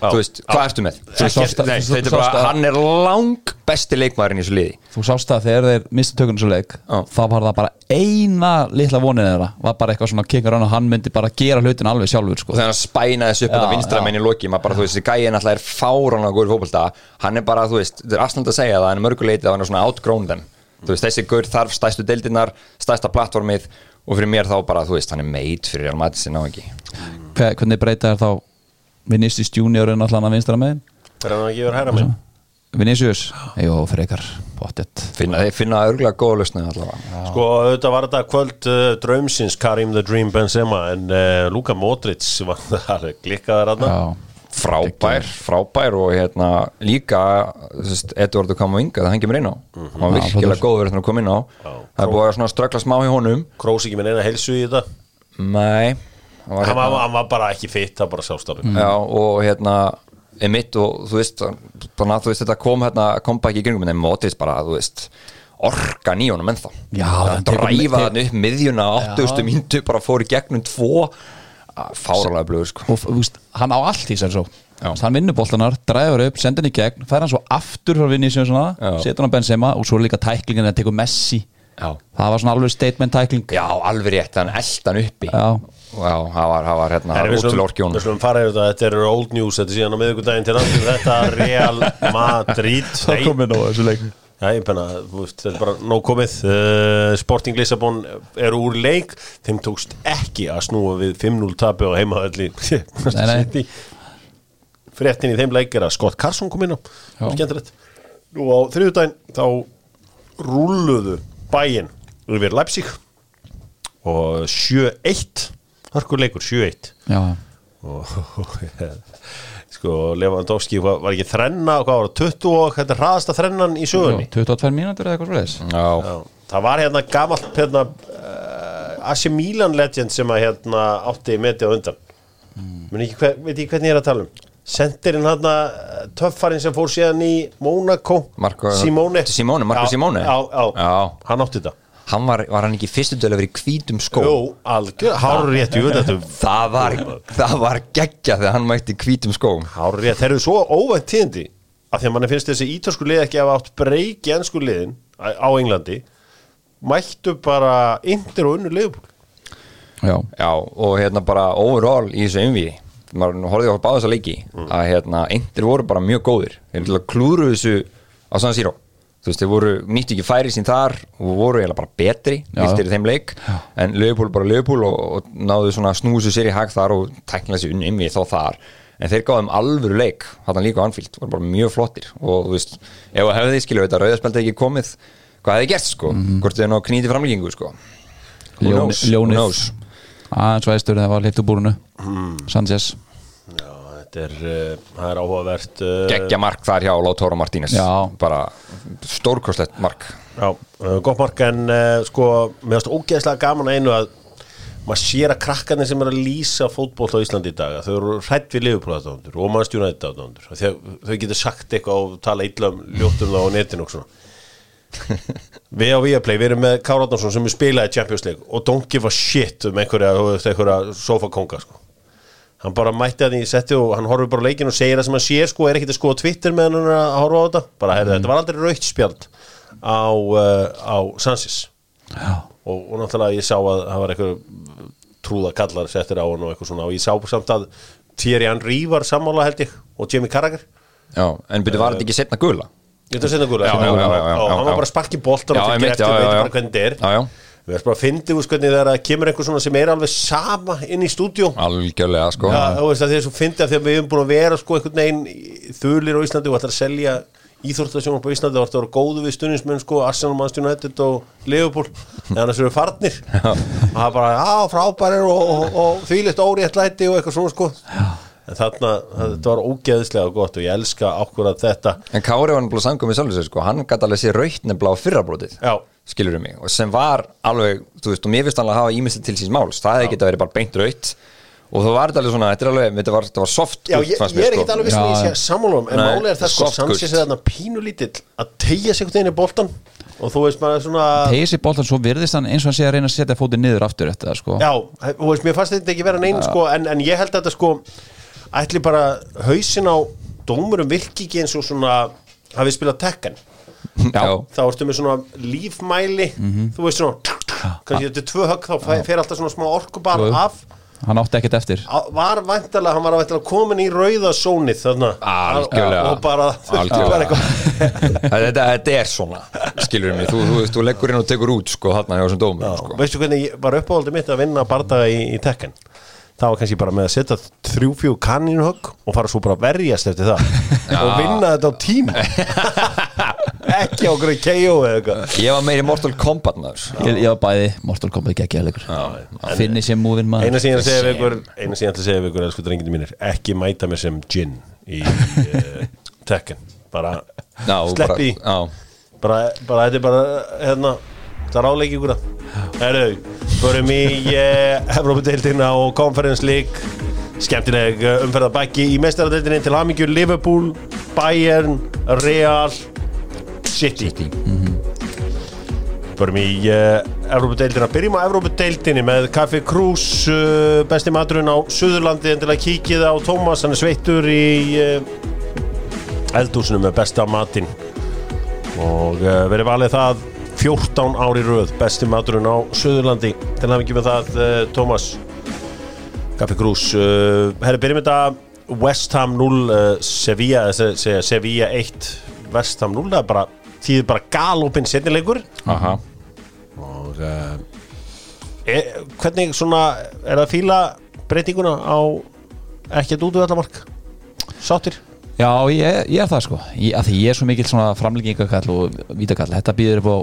þú veist, hvað ertu með? Að- er að- hann er lang besti leikmaðurinn í þessu liði. Þú sást að þegar þeir mistu tökunum svo leik þá var það bara eina litla vonið þeirra var bara eitthvað svona kingar hann hann myndi bara gera hlutin alveg sjálfur sko. Og þegar hann spænaði þessu upp Já, á vinstra já. meginn í loki maður bara, þú veist, þessi gæi náttúrulega er fáránlega góður í fótbolta. Hann er bara, þú veist, þetta er afsnönd að segja það en mörguleitið að hann er svona outgrown them. Veist, þessi gaur þarf stæstu deildinnar stæsta plattformið og fyrir mér þá bara, þú veist, hann er made fyrir Real Madrid sinna á ekki. Hve- hvernig breyta þér þá Vinicius Junior er náttúrulega að vinstra megin. Fyrir hann að gefa hæra með Vinicius, jú, frekar. Pottet. Finna, finna örgulega góða allavega. Sko, auðvitað var þetta kvöld uh, draumsins Karim the Dream Benzema en uh, Luka Modric var það glikkaðar aðna frábær, frábær og hérna líka Edvardur kom á ynga, það hengi mér inn á. Hann var Já, virkilega flottur. góður þegar hann kom inn á. Það er búið að svona ströggla smá í honum. Krós ekki með neina heilsu í þetta? Nei, Hann var hann, hérna- hann var bara ekki fitt, það var bara sjálfstafur Já, og hérna emitt og þú veist þannig að þú veist þetta kom hérna kom bara ekki í kringum en mótis bara, þú veist orkan í honum ennþá. Já, tekur- dræfa hann upp miðjuna 80. myndu bara fór í gegnum tvo. Fáralega blöður sko. Og þú veist, hann á allt í sér svo. Hann vinnur boltanar, dræfur upp, sendir hann í gegn fær hann svo aftur frá vinni sem svona Já. setur hann Benzema og svo líka tæklingin að tekur Messi. Já, það var svona alveg statement tækling. Já alveg rétt, hann eldan uppi. Já. Já, það var, það var hérna orki í honum. Við skulum fara yfir þetta, þetta er old news. Þetta er síðan á miðvikudaginn til náttúrulega Þetta Real Madrid. Nei, nú þessu leik. Þetta er bara nóg komið. Uh, Sporting Lissabon eru úr leik. Þeim tókst ekki að snúa við 5-0 tapi á heimaðalli. Fréttin í þeim leik er að Scott Carson kom inn á. Nú á þriðudaginn þá rúluðu bæinn yfir Leipzig og 7-1 Hörkur leikur, 7-1 Já, og sko Lewandowski var, var ekki þrenna hvað var það, 20 og þetta hraðasta þrennan í sögunni. 22 mínútur eða eitthvað svo leiðis Já, Já, það var hérna gamalt hérna, uh, AC Milan legend sem að hérna átti metið á undan. Mm. ekki, hver, veit ekki hvernig ég er að tala um. Sendirinn hérna uh, töffarinn sem fór síðan í Monaco Marco- Simone. Simone, Marco já, Simone? já, já, Já. hann átti þetta hann var, var hann ekki fyrstu dölu verið hvítum skó? Jó, algjör, hár rétt, jú, þetta Það var, það var geggja þegar hann mætti hvítum skó. Hár rétt, þeir eru svo óvænt tíðindi að því að manni finnst þessi ítalsku lið ekki að hafa átt breyk í ennsku liðin á Englandi mættu bara yndir og unnur liðbúl Já, Já, og hérna bara overall í þessu einvíði maður horfði á báða þessa leiki að hérna, eindir voru bara mjög góðir. Þeir að klúru þessu á San Siro þú veist, þeir voru, nýttu ekki færi sín þar og voru eiginlega bara betri Já. viltir í þeim leik, en Leopold bara Leopold og, og náðu svona snúsu sér í hag þar og tæknilega þessi unni einvíði þá þar. En þeir gáðum alvöru leik hann líka á Anfield, voru bara mjög flottir. Og þú veist, ef það hefði skilur þetta rauðarspeldi ekki komið, hvað hefði gert sko? Hvort þið nú knýti framlíkingu sko? Ljón? Who ljónið. aðeins þegar það var litt úr búrunu Sanchez Já, þetta er, uh, það er áhugavert uh, geggja mark þar hjá Lautaro Martínez Já. bara stórkostlegt mark Já, uh, gott mark en uh, sko, mér finnst ógeðslega gaman að einu að maður sér að krakkarnir sem er að lýsa fótból á Íslandi í dag þau eru hrætt við liðupróðaðdóndur og mannstjóna þetta aðdóndur þau getur sagt eitthvað og tala illa um ljóttum það á netinu og svona Við á Viaplay, við erum með Kára Átnarsson sem er spilað í Champions League og don't give a shit um einhverja, einhverja sofakonga sko. Hann bara mætti að því setti og hann horfir bara á leikinn og segir það sem hann sé sko, er ekkert að skoða Twitter með hann að horfa á þetta? Bara, heyrðu, þetta var aldrei raukt spjald á, uh, á Sansis Já, og, og náttúrulega ég sá að það var eitthvað trúða kallar settir á hann og eitthvað svona. Og ég sá samt að Thierry Henry var sammála held ég og Jamie Carragher. Já, en byrju var þetta ekki setna gula? Ætla að setja gula Já, já, já, já, já, Og hann já. var bara að sparki boltan og Já, fyrir einmitt, eftir já, og veit já, já. bara hvernig þetta er. Já, já, Við erum bara að fyndi úr hvernig þegar það kemur eitthvað svona sem er alveg sama inn í stúdíó. Algjörlega sko. Já, þú veist að því er svo fyndi að því að við erum búin að vera sko einhvern veginn þulir á Íslandi og ætlar að selja íþórtasjónum á Íslandi og ætlar að vera góðu við stundismenn sko Arsenal, Manchester United og Liverpool. En annars eru farnir. Og það er bara, já, frábærir og, og, og þvílitt óréttlæti og eitthvað svona sko en þarna, þetta var ógeðislega gott og ég elska ákvörða þetta. En Kári var náttúrulega samkomið sjálfur sér sko. Hann gæti alveg sér raut nefnilega á fyrrabrótið skilur mig, og sem var alveg þú veist, og mér finnst hann að hafa ímyndið til síns máls. Það hefði getað verið bara beint raut og þú var alveg svona, þetta er alveg, þetta var, þetta var soft Já, ég, ég er ekkert alveg vissum Já, að ég sé sammálum en Nei, málið er það sko, gult. er þarna pínu lítill að tegja sig veginn í boltan og þú veist maður svona Peysi boltan svo virðist hann eins og hann sé að reyna að setja fótið niður aftur eftir það sko. Já, þú veist, mér fannst þetta ekki vera neinn sko, en, en ég held að þetta sko ætli bara hausin á dómurum virki ekki eins og svona hafið spilað tekkan þá ertu með svona lífmæli þú veist svona kannski þetta er tvö högg þá fæ- fer alltaf svona smá orku bara Jú, jú. af. Hann átti ekkert eftir. Var væntalega, hann var væntalega komin í rauða sónið þarna. Algjörlega. og bara, Algjörlega. bara þetta, er svona skilur mig, þú, þú, þú leggur inn og tekur út sko þarna hjá þessum dómum Já, sko. veistu hvernig var uppáhaldið mitt að vinna bardaga í, í tekken það var kannski bara með að setja þrjú fjú kanninhögg og fara svo bara að verjast eftir það. Og vinna þetta á tíma. Ekki á okkur KO eða eitthvað. Ég var meiri Mortal Kombat Ég, ég var bæði Mortal Kombat geggjaði leikur. Finni sem múvin maður. Eina sem ég ætla að segja við ykkur að elsku drengindi mínir ekki mæta mér sem Jin í uh, tekken. Bara sleppi bara, já. bara, bara þetta er bara hérna það ráleiki ykkur það Herru, Förum í uh, Evrópudeildina og Conference League. Skemmtileg umferð að bæki í meistaradeildinni til Hamingjur Liverpool, Bayern, Real, City, Förum í uh, Evrópudeildina. Byrjum á Evrópudeildinni með Kaffi Krús uh, Besti maturinn á Suðurlandi. En til að kíkið á Tómas Hann er sveittur í uh, eldhúsinu með besta matinn. Og uh, verið valið það 14 ári röð besti maturinn á Suðurlandi. Til að ekki með það uh, Tómas Kaffi Krús uh, herri byrjum þetta West Ham 0 uh, Sevilla, eh, se- segja Sevilla 1 West Ham 0 það er bara þýðir bara galopin setnilegur Aha. og uh, e, hvernig svona er það að fíla breytinguna á ekkert út við allar mark sáttir? Já, ég, ég er það sko. Ég, að Því ég er svo mikill svona framlengingakall og vítakall. Þetta býður upp á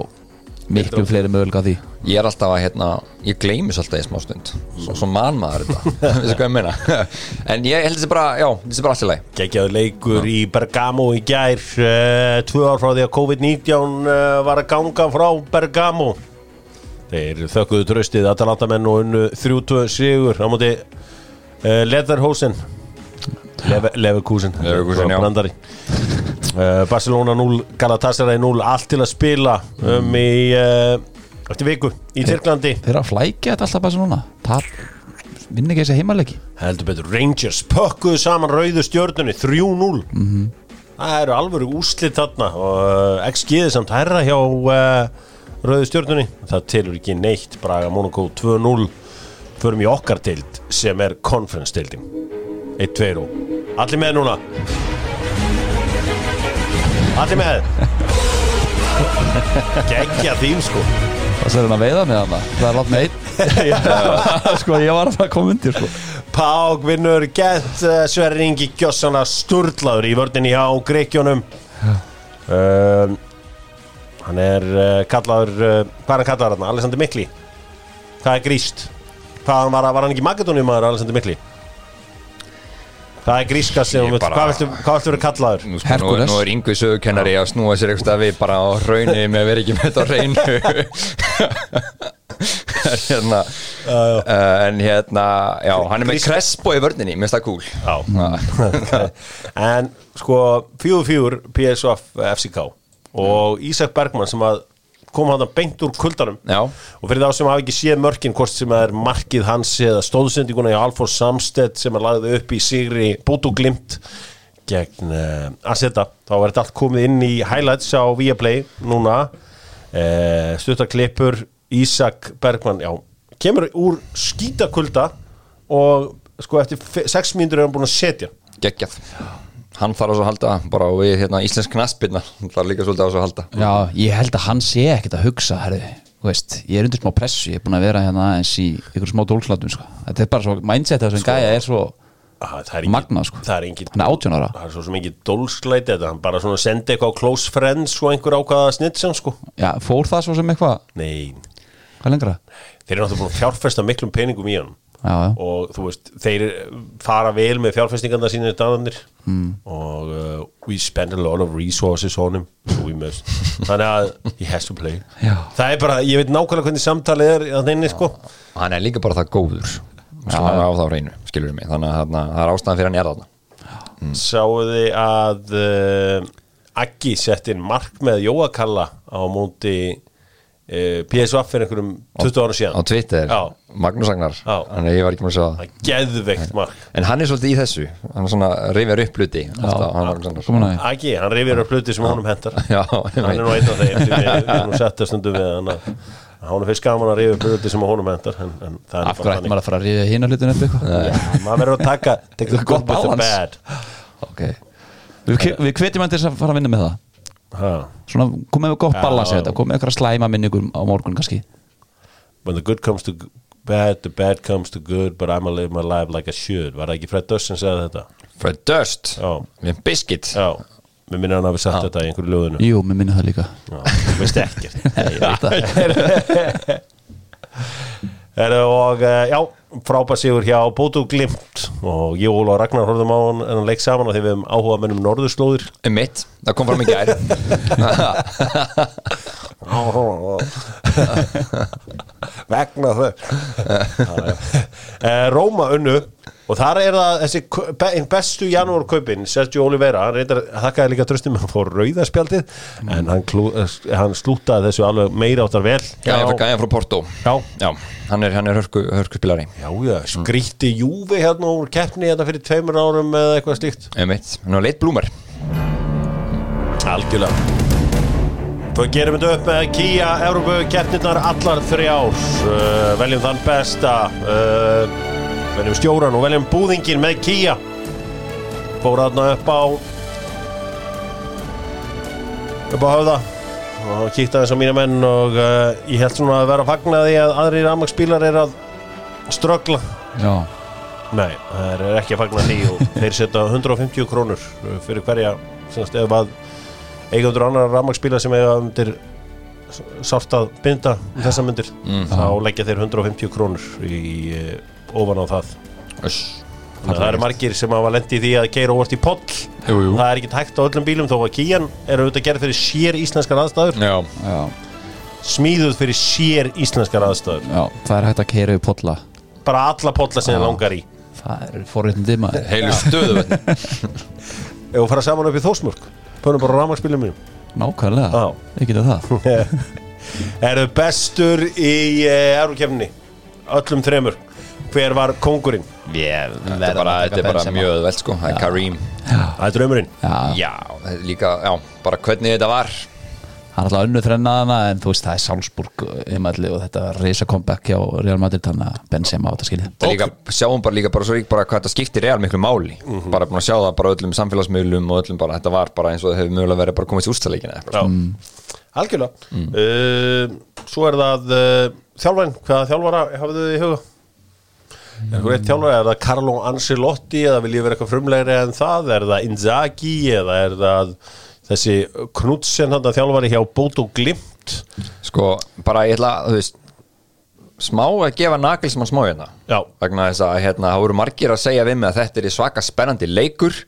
miklu fleiri möguleika því. Ég er alltaf að, hérna, ég gleymis alltaf í smá stund. Svo, svo man maður þetta. Þessi hvað ég meina? En ég held þessi bara, já, þessi bara allir læg geggjaður leikur í Bergamo í gær. Uh, tvö ár frá því að COVID-19 uh, var að ganga frá Bergamo. Þeir þökkuðu tröstið Atalantamenn og unnu 3-2 sigur á móti uh, Leatherhosen Leve, Leverkusen Leverkusen, já. Uh, Barcelona 0 Galatasaray 0 allt til að spila um í uh, eftir viku í Tyrklandi. Þeir eru að flækja þetta alltaf bara svona Tap, vinn ekki þessi heimaleiki. Heldur betur Rangers pökkuðu saman rauðu stjörnunni 3-0 það eru alvöru úslit þarna og uh, XG samt herra hjá uh, rauðu stjörnunni. Það telur ekki neitt Braga Monaco 2-0 förum í okkar tild sem er conference tildin 1-2 og allir með núna allir með. Geggja þín sko. Það sér hann að veiða með hann Það er látt einn. Sko ég var að koma undir sko. Pák vinnur gett uh, Sverri Ingi Gjossana sturlaður í vördinni hjá Greikjónum um, Hann er uh, kallaður Hvað er hann kallaður hann? Alexander Mikli. Hvað er gríst? Hvað var, var hann ekki Magadónium maður Alexander Mikli? Það er gríska sem Ég þú vilt- bara- Hvað viltu, vera kallaður? Nú, sko, nú, nú er yngvi sögukennari að snúa sér eitthvað við bara á hraunni með að vera ekki með þetta á hreinu. Hérna, uh, en hérna já, hann er með Crespo í vörninni, mér finnst það cool. Já. En sko 4-4 PSV FCK og Ísak Bergmann sem að kom hann beint úr kuldanum. Já. og fyrir þá sem hafa ekki séð mörkin hvort sem er markið hans eða stóðsendinguna í Alfons Samstedt sem að lagði upp í sigri Bótu Glimt gegn uh, Aseta þá var þetta allt komið inn í highlights á Viaplay núna. Uh, stuttarklippur Ísak Bergmann já, kemur úr skítakulda og sko eftir 6 mínútur er hann búin að setja. Geggjað hann þarf að halda bara og við hérna íslensk knaspirna þarf líka svolítið að halda Já, ég held að hann sé ekkert að hugsa herri, veist, ég er undir smá pressu ég er búin að vera hérna eins í ykkur smá dólslatum sko. þetta er bara svo, mindset þessum Sko- gæja er svo engin- Magnað, sko. það er engin Hann er 18 ára. það er svo sem ekki dólslæti þetta hann bara svona sendi eitthvað á close friends og einhver ákvaða snitsan sko Já, fór það svo sem eitthvað, nei, hvað lengra? þeir eru náttúrulega búin að fjárfesta miklum peningum í hann Já, já, og þú veist, þeir fara vel með fjárfestingarna sínir dananir mm. og uh, we spend a lot of resources on him so we must. þannig að he has to play Já. það er bara, ég veit nákvæmlega hvernig samtalið er að þenni sko hann er líka bara það góður sem hann er á þá hreinu, skilur mig þannig að það er ástæðan fyrir hann er þarna mm. sáu þið að uh, Aggi sett inn mark með Jóakalla á móti uh, PSV fyrir einhverjum 20 ára á síðan. Twitter, Já. Magnús Agnar. Þannig að ég var ekki með að er mark. en hann er svolítið í þessu, hann er svona rifjar upp hluti. Alltaf, hann hann rifir upp hluti sem honum hendar Já, hann er nú einn af þeim við erum nú sett að stundu við hann að hann finnst gaman að rifja upp hluti sem honum hendar en, en það er Af hverju ætti maður að fara að ríða hína hlutin upp maður verður að taka take the good with the bad. Við, hvetjum hann til þess að fara að vinna með það. Svona komið við gott balans í þetta Komið eitthvað slæma minningur á morgun kannski. When the good comes to bad the bad comes to good but I'm a live my life like I should. Var það ekki Fred Durst sem segði þetta? Fred Durst, Já. Limp Bizkit já, mér minna hann hafi sagt þetta í einhverju löðinu Jú, mér minni það líka. Þú veist ekkert. Ég veit það. Er, og uh, já, frábær sigur hjá Bótu Glimt og ég og Óla Ragnar horfðum á hann en hann leik saman og því við hefum áhuga mennum norðurslóðir. Um mitt, það kom fram í gær. Vegna þau Eh, Róma unnu og þar er það þessi bestu janúar kaupin Sergio Oliveira, hann reyndar þakkaði líka tröstum hann fór rauðaspjaldið en hann, klú, eh, hann slútaði þessu alveg meira áttar vel. Gæja frá, gæja frá Porto. Já. Já, hann er, er hörku, hörku Já, já, skríti Júvi hérna úr keppni hérna fyrir tveimur árum eða eitthvað slíkt. Einmitt, hann var leitt blúmar. Algjörlega. Svo gerum þetta upp með Kia Európu keppnirnar allar þrjár. Uh, Veljum þann besta. Uh, Veljum stjóran og veljum búðingin með Kia. Fór þarna upp á upp á höfða og kíkti aðeins á mína menn og uh, ég held svona að vera að fagna því að aðrir rafmagsbílar er að ströggla. Já, Nei, það er ekki að fagna því og þeir setja 150 krónur fyrir hverja semst, ef að eigundur annar rafmagsbíla sem eiga undir sárt að binda um þessa myndir þá leggja þeir 150 krónur í uh, ofan á það. Það eru margir sem hafa lendið í því að keira óvart í poll. Jú, jú. það er ekki hægt á öllum bílum þó að Kían er auðvitað gerð fyrir sér íslenskar aðstæður. Já, já, smíðuð fyrir sér íslenskar aðstæður. Já, það er hægt að keira við potla bara alla polla sem þið langar í. Það er forréttindi maður. Heilu stöðu ef við fara saman upp í Þósmörk pönum bara rafmagsbílum mínum. Nákvæmlega, Já. ég geta það. Eru bestur í uh, Eurokefni öllum þremur hver var kongurinn? yeah, Þetta er bara, þetta er bara mjög öðveld sko. Það er Karim. Það er draumurinn. Já, líka, já, bara hvernig þetta var. Hann er alltaf önnu þrennaðana en þú veist það er Salzburg heimalli og þetta reysa comeback hjá Real Madrid þannig að Benzema á þetta skilja er líka, sjáum bara líka bara svo líka bara hvað þetta skiptir real miklu máli. Bara búin að sjá það bara öllum samfélagsmiðlum og öllum bara, þetta var bara eins og það hefur mögulega verið bara komið til úrstæðleikina Já, algjörlega. Uh, Svo er það uh, þjálfæn, hvaða þjálfara hafið þið í huga? Er eitthvað eitt þjálfara, er það Carlo Ancelotti eða vil ég vera eitthvað frumlegri en það? Er það Inzaghi eða er það þessi Knudsen hann þjálfari hjá Bodo Glimt? Sko, bara ég ætla, þú veist smá að gefa naglismann smá hérna. Já. vegna þess að hérna, það voru margir að segja við mig að þetta er svaka spennandi leikur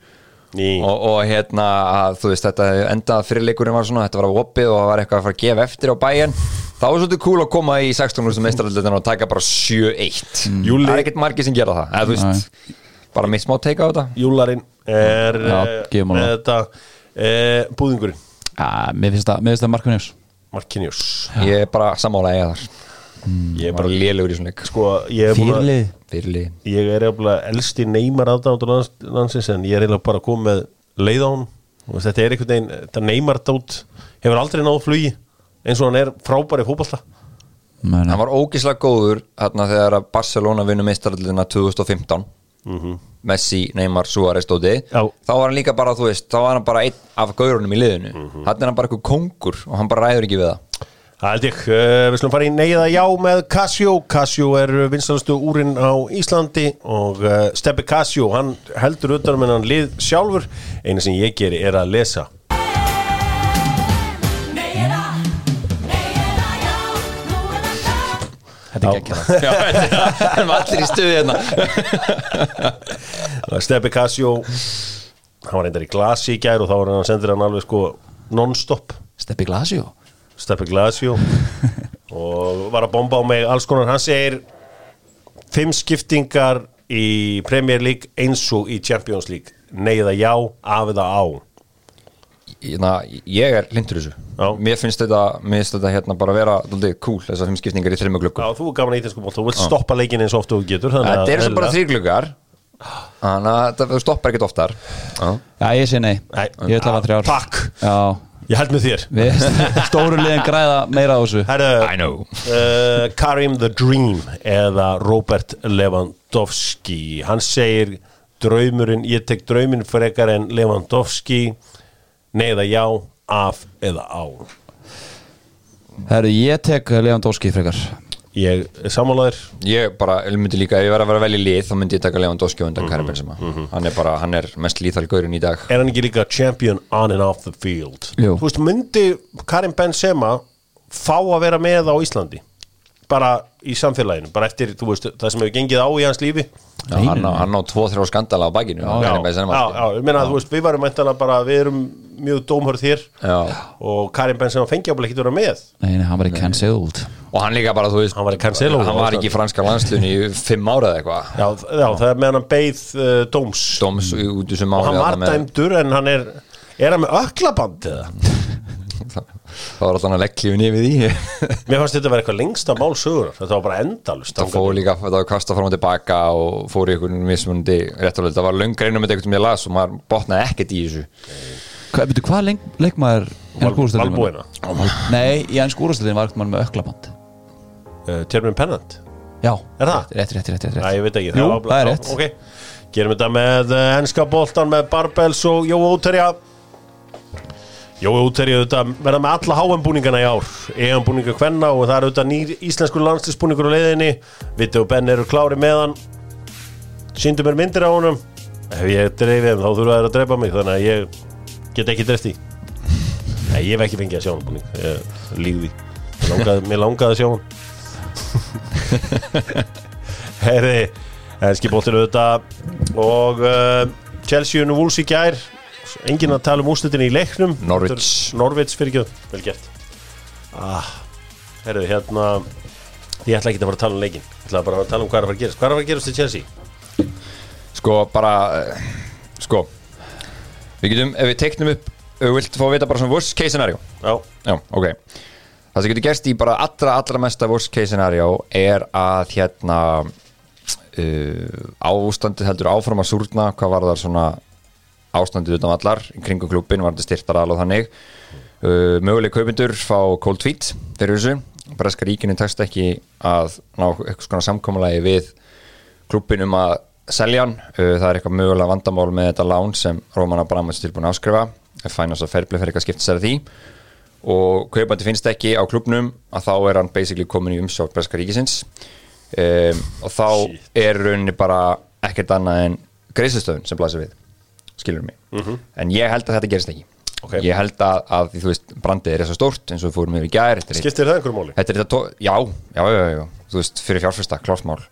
og, og hérna að þú veist þetta endað fyrir leikurinn var svona, þetta var opið og það var eitthvað að fara að gefa eftir á bæjan þá var svolítið cool að koma í 16. meistarallutin og taka bara 7-1 Júli- það er ekkert margir sem gera það eða, veist, bara mitt smá teika á þetta. Júlarinn er Já, eh, með þetta uh, búðingurinn. Já, mér finnst það, finnst það Markunjós Marquinhos ég er bara sammála eiga þar Ég er bara lélugur í svona leik. Sko, Fyrirlið fyrirlið ég er eftir elsti neymar aðdándur lands, landsins en ég er eiginlega bara komið með leið á hún og þetta er einhvern veginn, þetta neymar dát hefur aldrei náð flugi eins og hann er frábæri fótballta Meni, hann var ógislega góður hérna þegar Barcelona vinnu meistarallina 2015 Messi, Neymar, Suárez stóði þá var hann líka bara, þú veist, þá var hann bara einn af gaurunum í liðinu, mm hann er hann bara eitthvað kongur og hann bara ræður ekki við það Það held ég, uh, við slum fara í neyða já með Casio. Casio er vinstalastu úrin á Íslandi og uh, Steppi Casio, hann heldur utan með hann lið sjálfur. Eina sem ég geri er að lesa. Þetta er geggjara Já, hann var allir í stuði hérna. Steppi Casio. Hann var reyndar í glasi í gær og þá var hann sendir hann alveg sko non-stop. Steppi Glasio Steppi Glasio. Og var að bomba á mig alls konar, hann segir fimm skiptingar í Premier League eins og í Champions League. Neyða já, af eða á. Hérna, ég er lindur þessu. Já. mér finnst þetta, mér finnst þetta hérna bara vera daldið cool, þessar fimm skiptingar í þrjum glöggum Já, þú er gaman í íþensku bólt, þú vilt stoppa leikin eins og oft og getur þannig þetta að- er svo bara þrjum gluggar. Þannig að þú stoppar ekkert oftar. Já. Ég sé nei. Nei. Ég ætla að hafa þrjár. Takk, Já, ég held með þér. Við stóru liðin græða meira á þessu. I Herðu, know. uh, Karim the Dream eða Robert Lewandowski. Hann segir draumurinn, ég tek drauminn frekar en Lewandowski. Neyða já, af eða á. Herru, ég tek Lewandowski frekar ég er sammálaður Ég bara, ég myndi líka, ef ég verið að vera vel í lið þá myndi ég taka Lewandowski undan Karim Benzema. hann er bara, hann er mest líþal gaurinn í dag. Er hann ekki líka champion on and off the field? Jú. þú veist, myndi Karim Benzema fá að vera með á Íslandi? Bara í samfélaginu, bara eftir þú veist, það sem hefur gengið á í hans lífi? Já, hann, á, hann á tvo, þrjá skandala á bakinu já, já, já, ég meina að þú veist, við varum mæntalega bara, við erum mjög dómhörð hér. Já. og Karim Benzema fengi ábúinlega ekki að vera með. Nei, nei, hann var í cancelled og hann líka bara, þú veist Hann var í Cancelo. hann var ekki í franska landslunni í fimm ára eða eitthvað. Já, já það er meðan hann beið uh, dóms. Dóms út í þessum og hann var dæmdur en hann er er hann með öklaband eða? það var alltaf hann að legglífin yfir því Mér fannst þetta að vera eitthvað lengsta mál sögunar þetta var bara endalust það fór líka, það var kastað fram og tilbaka og fór í einhvern mismundi réttulega, það var löng reynum með eitthvað sem ég las og maður botnaði ekkert í þessu. Hvað, veitu, hvað leik, leikmaður Val- Valbúina. Nei, í ennsku úrstæðin var eitthvað með öklaband uh, Tjörnum Pennant. Já, Er það? Rétt, rétt, rétt, rétt, Æ, rétt. ég veit ekki Jú, var- það er rétt. ok. Gerum þetta með ennska boltan með Barbels og Jói Úterja Jói Úterja verða með alla HM-búningana í ár. EM-búninga kvenna og það er auðvitað nýr íslenskur landslisbúningur á leiðinni. Vitti og Ben eru klári með hann. Sýndu mér myndir á honum. Ef ég dreifið þeim þá þurfa þær að dreipa mig þannig að ég get ekki dreift í Nei, ég hef ekki fengið að sjá hann búning. Líði mér langaði að sjá hann Herri, enski bóttir auðvitað. Og uh, Chelsea unnu Wolves í gær. Enginn að tala um úrslitin í leiknum. Norwich. Norvits fyrir ekki, vel gert. Ah, Herri, hérna ég ætla ekki að fara að tala um leikin ég ætla bara að tala um hvað er að fara að gerast. Hvað er að fara að gerast til Chelsea? sko bara eh, sko við getum, ef við teiknum upp við vilt fá að vita bara svona worst case scenario. Já, já, ok það sem getur gerst í bara allra, allra mesta worst case scenario er að hérna uh, ástandið heldur áfram að súrna hvað var það svona ástandið utan allar kringum klubin var þetta styrtar alveg þannig. Uh, möguleg kaupindur fá cold tweet fyrir þessu. Breska ríkinu tekst ekki að ná eitthvað svona samkomulagi við klubbin um að selja hann. Uh, það er eitthvað mögulega vandamál með þetta lán sem Róman Abramovits tilbúin að áskrifa Finance og Fairplay fyrir eitthvað skipt sér að því og kaupandi finnst ekki á klubnum að þá er hann basically komin í umsjá Breska ríkisins. Um, og þá Shit. er rauninni bara ekkert annað en greiðslustöðun sem blasir við skilur mig. En ég held að þetta gerist ekki. Ok. ég held að, að því þú veist brandið er svo stórt eins og við fórum yfir í gær þetta eitt- skiptir það einhverju máli? Þetta er þetta, tó- já, já, já, já, þú veist, fyrir fjárfesta, klásmál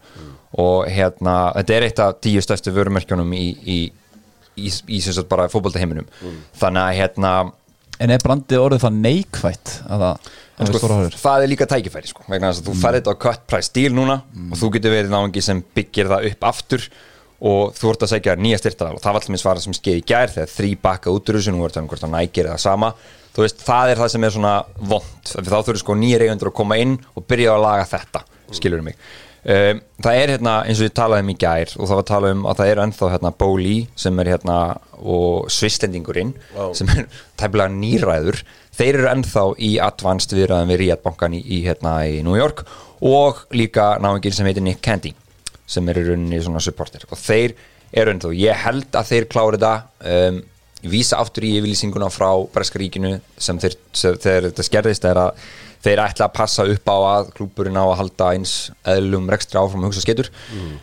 og hérna, þetta er eitt af tíu stærstu vörumerkjunum í, í, í, í sem sagt bara fótboltaheiminum. Þannig að hérna, En er brandið orðið það neikvætt að það en er sko, það er líka tækifæri sko, vegna þess að þú færði þetta á cut price deal núna og þú getur verið náðungi sem byggir það upp aftur og þú ert að segja nýja styrtaðal og það var alltaf minn svara sem skeið í gær þegar þrý bakka út úr þessu, nú er það hvort að nægir eða sama. Þú veist, það er það sem er svona vond þá þurfur sko nýja eigendur að koma inn og byrja að laga þetta, skilur mig um, það er hérna, eins og ég talaði um í gær og það var að tala um að það er ennþá hérna Bóli sem er hérna og Svisslendingurinn Vá. sem er tæmlega nýræður. Þeir eru ennþá í advanced viðræðum við Ríad bankan í, í, hérna, í New York og líka náðingir sem heitir Nick Candy sem er í rauninni svona supporter. Og þeir eru ennþá, ég held að þeir klári þetta um, vísa aftur í yfirlýsinguna frá Breska ríkinu sem þeir, sem, þeir þetta skerðist er að þeir ætla að passa upp á að klúburinn á að halda eins eðlum rekstri áfram hugsa sketur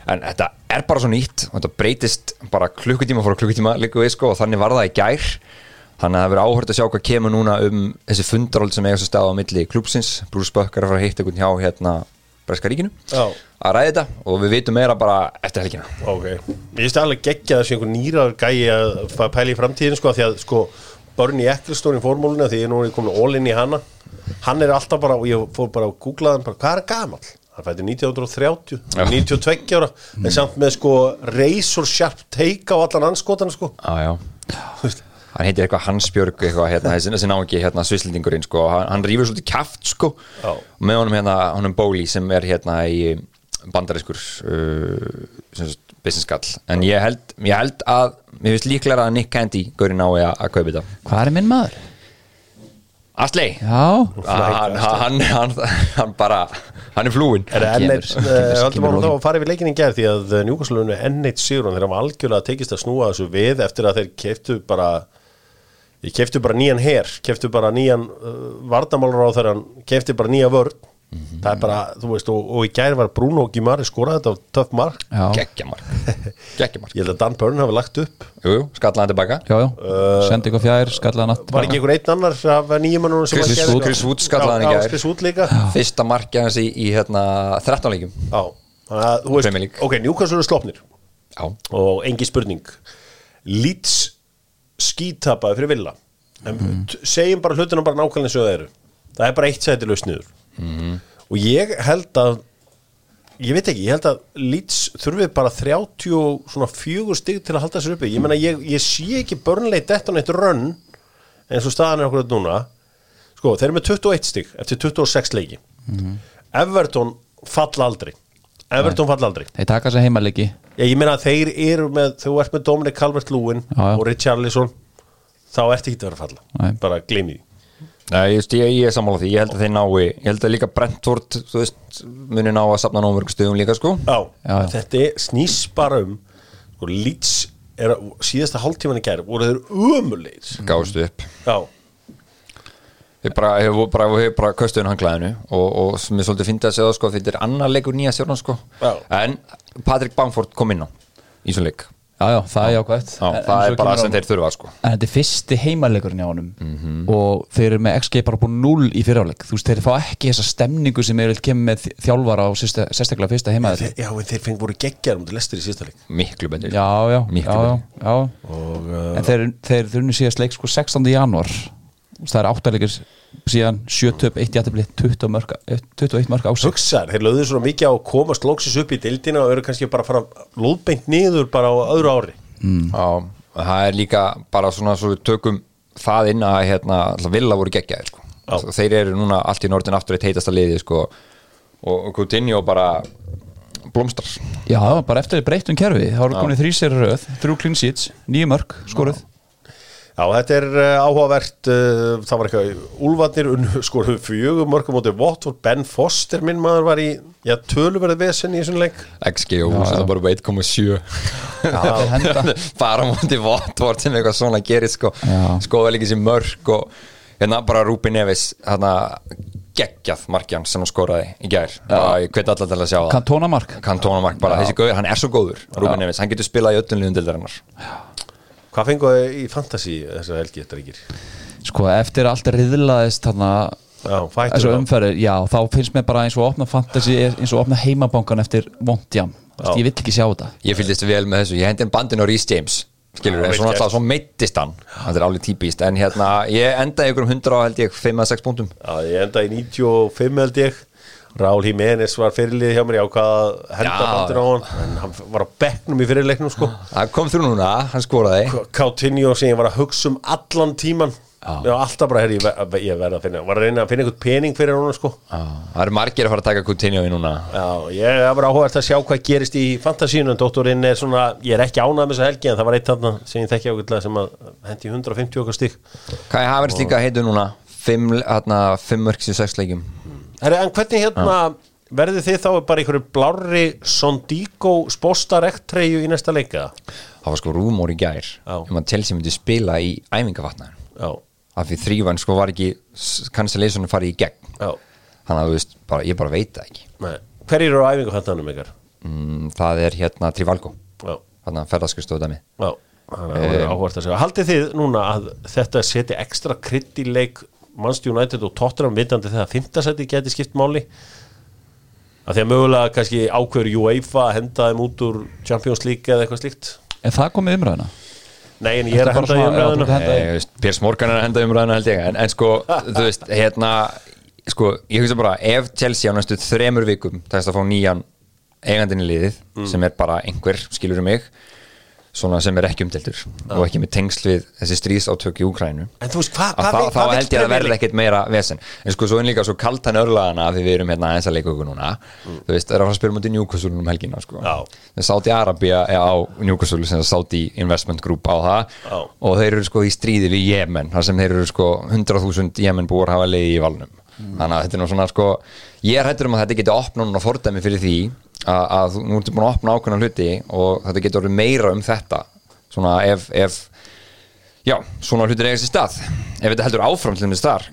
en þetta er bara svo nýtt og þetta breytist bara klukkutíma fór klukkutíma líka við sko og þannig var það í gær. Þannig að það verður áhört að sjá hvað kemur núna um þessi fundaróld sem eiga svo stað á milli Buck er að fara að hitta einhvern hjá hérna Breska ríkinu Já. að ræða þetta og við vitum meira bara eftir helgina. Ok, ég finnst alveg geggja þessi einhver nýrar gæi að pæla í framtíðin sko, því að sko Börn í í formúluna því ég er nú komin all inn í hana hann er alltaf bara, og ég fór bara að googla hann bara, hvað er hann gamall? Hann fætti 1930, Já. 92 ára en samt með sko razor sharp take á allan anskotan sko ah, já. hann heitir eitthvað Hansbjörg eitthvað, hérna, þessi, þessi ná ekki hérna, svislendingurinn sko. hann, hann rífur svolítið kjaft sko. Já. og með honum hérna, honum Bóli sem er hérna í bandariskur uh, sem sagt, business gall en ég held, ég held að mér finnst líklega að Nick Candy gauri nái að, að kaupa þetta Hvað er minn maður? Astley? Já, hann, hann, hann, hann bara hann er flúin það kemur, N1, kemur, höldum kemur árum þá að fara yfir leikin í gerð því að Njúkastlunum er N1 sigur þeir hafa algjörlega tekist að snúa þessu við eftir að þeir keftu bara keftu bara nýjan her keftu bara nýjan uh, vardamálur á þeirra keftu bara nýja vörn Mhm. það er bara, þú veist, og, og í gær var Bruno Gimari skorað þetta á töff mark. Geggjamark ég held að Dan Byrne hafi lagt upp. Skallaði hann tilbaka. Já. Sendi ykkur fjær, skallaði natt var ekki einhver einn annar af nýjumannunum sem Chris? Wood- Chris Wood skallaði hann í Já, gær. já, Chris Wood líka. Fyrsta markið hans í, í hérna, 13 leikjum. Já, þannig að þú Premier veist, League. ok, Newcastle eru slopnir já, og engi spurning. Leeds skítapaði fyrir Villa. En t- segjum bara hlutina bara nákvæmlega eins og það eru. Það er bara eitt sæti laus niður og ég held að ég veit ekki, ég held að Leeds þurfið bara 30 og svona fjögur stig til að halda sér uppi, ég meina ég, ég sé ekki börnleit þetta neitt rönn eins og staðan er okkur núna. Sko, þeir eru með 21 stig eftir 26 leiki. Everton falla aldrei. Everton falla aldrei. Þeir taka sér heimalegi ég meina að þeir eru með, þú ert með Dominic Calvert-Lewin og Richarlison þá ertu ekki að vera að falla. Nei. bara gleymi því Nei, ég, ég, ég er sammála því, ég held að þeir nái ég held að líka Brentford, þú veist muni ná að safna nómörg stöðum líka sko. Já, Já, já. þetta snýs bara um sko, Leeds er að, síðasta hálftíman í gær voru þeir umulegir gáðstu upp. Já, Við bara, hefur bara, hef bara köstuðin hanglaðinu og, og sem ég svolítið fyndi að segja það sko, þetta er annar leikur nýja stjórnan sko. Já. en Patrik Bamford kom inn á í svo leik Já, já, það er jákvæmt Já, En- það en er bara kemur sem þeir þurfa sko. En þetta er fyrsti heimalegurinn hjá honum. Mhm. og þeir eru með XG bara búin 0 í fyriráleik Þú veist, þeir fá ekki þessa stemningu sem er kemur með þjálfara á sérsta- sérstaklega fyrsta heimalegurinn þeir, já en þeir fengi voru geggjar um til lestir í síðasta leik. Miklu betur Já, já, Miklu já, já, og uh, En þeir, þeir þurfinu síðast leik sko 16. janúar. Það er áttalegir síðan 7 töp 1 jættibli 20 mörg, 21 mörg á sig hugsaðar, þeir lögðu svona mikið á að komast lóksis upp í dildina og eru kannski bara að fara lóðbeint niður bara á öðru ári. Já, það er líka bara svona svo við tökum það inn að hérna, villa voru geggjaðir sko. Þeir eru núna allt í nortin aftur eitt heitasta liði sko. og, Coutinho bara blómstrar. Já, bara eftir breyttum kerfi þá eru komin þrý sér röð, þrjú clean sheets nýju mörg, skoruð Já, þetta er uh, áhugavert uh, það var eitthvað, Úlfarnir unnu skoruðu fjögum mörgum mótið Watford. Ben Foster minn maður var í, já, töluverði vesen í þessum leik. XG og það bara á 1,7 þeir henda. bara mútið Votvort sem eitthvað svona gerir sko, Já. skoða líka sér mörg og hérna bara Rúbi Neves hérna geggjað markjan sem hann skoraði í gær. Bara, ég hveti allar til að sjá það. Kantónamark Kantónamark, bara þessi gauður, hann er svo góður Rúbi Neves, hann getur spilað í öllum liðum dildarinnar Hvað fenguðu í fantasy þessar helgi þetta ríkir? Sko, eftir allt riðlaðist þarna þessu umferðir, já, þá finnst mér bara eins og opna fantasy, eins og opna heimabankan eftir Já. ég vill ekki sjá þetta. Ég fylgist vel með þessu, ég hendi inn bandin á Rhys James skilur, en svona gert. alltaf svo meittist hann. Það er alveg típist, en hérna ég endaði ykkur um 100 á held ég 5-6 punktum. Já, ég endaði í 95 held ég Rál Jiménez var fyrirlið hjá mér ég ákvað að henda Já. bandir á hann en hann var á bekknum í fyrirleiknum sko. Það kom þrjú núna, hann skoraði. Coutinho sem ég var að hugsa um allan tíman Já, alltaf bara, herri, ég, ver, ég verð að finna var að reyna að finna einhvern pening fyrir hann sko. Já, það eru margir að fara að taka Coutinho í núna. Já, ég bara áhugast að sjá hvað gerist í fantasíunum, doktorinn er svona ég er ekki ánægð með þessa helgi en það var eitt þarna sem ég þekki ákveðlega sem að hendi 150 okkar stík Kai Havertz líka heitur núna. 5 hérna, fimm mörgs í 6 leikjum Herri, en hvernig hérna verðið þið þá bara einhverju blárri Sondíko spóstarektreyju í næsta leika? það var sko rúmór í gær Já. um að Chelsea myndi spila í æfingavatnaður Já, af því þrývan sko var ekki cancellationu farið í gegn. Já, þannig að veist, bara, ég bara veit það ekki. Nei. Hverjir eru á æfingu hættanum ykkar? mm, það er hérna Trivalgo Já, hérna ferðarskristofu dæmi. Já. Þannig að það verður áhugast að segja Haldið þið núna að þetta seti ekstra krydd í leik Manchester United og Tottenham vitandi þegar fimmtasæti geti skipt máli. Að því að mögulega kannski ákveður UEFA að henda þeim út úr Champions League eða eitthvað slíkt. En það komið umræðina Nei, en ég er að henda í í- veist, Piers Morgan er að henda umræðinu held ég. En, en sko, þú veist, hérna sko, ég hugsa bara, ef Chelsea á næstu þremur vikum þess að fá nýjan eigandinn í liðið, sem er bara einhver skilur um mig, svona sem er ekki umdeltur og ekki með tengsl við þessi stríðsátök í Úkrænu En þú veist, hvað að hva, þá, þá held ég að verði ekkert meira vesen. En sko svo er líka svo kaltan örlaðana af því við erum hérna aðeins að leika okkur núna. Þú veist, það er að fara að spyrja mútið Newcastle um helgina sko. Já. en Saudi Arabia á Newcastle sem er Saudi Investment Group á það. Já. og þeir eru sko í stríði við Jemen þar sem þeir eru sko 100.000 Jemen búar hafa leiði í valnum. Þannig að þetta er nú svona sko ég er hættur um að þetta geti opna núna fordæmi fyrir því að, þú- nú ertu búin að opna ákveðna hluti og þetta getur orðið meira um þetta. Svona ef, ef já, svona hlutir eiga sér stað. Ef þetta heldur áfram til þess þar.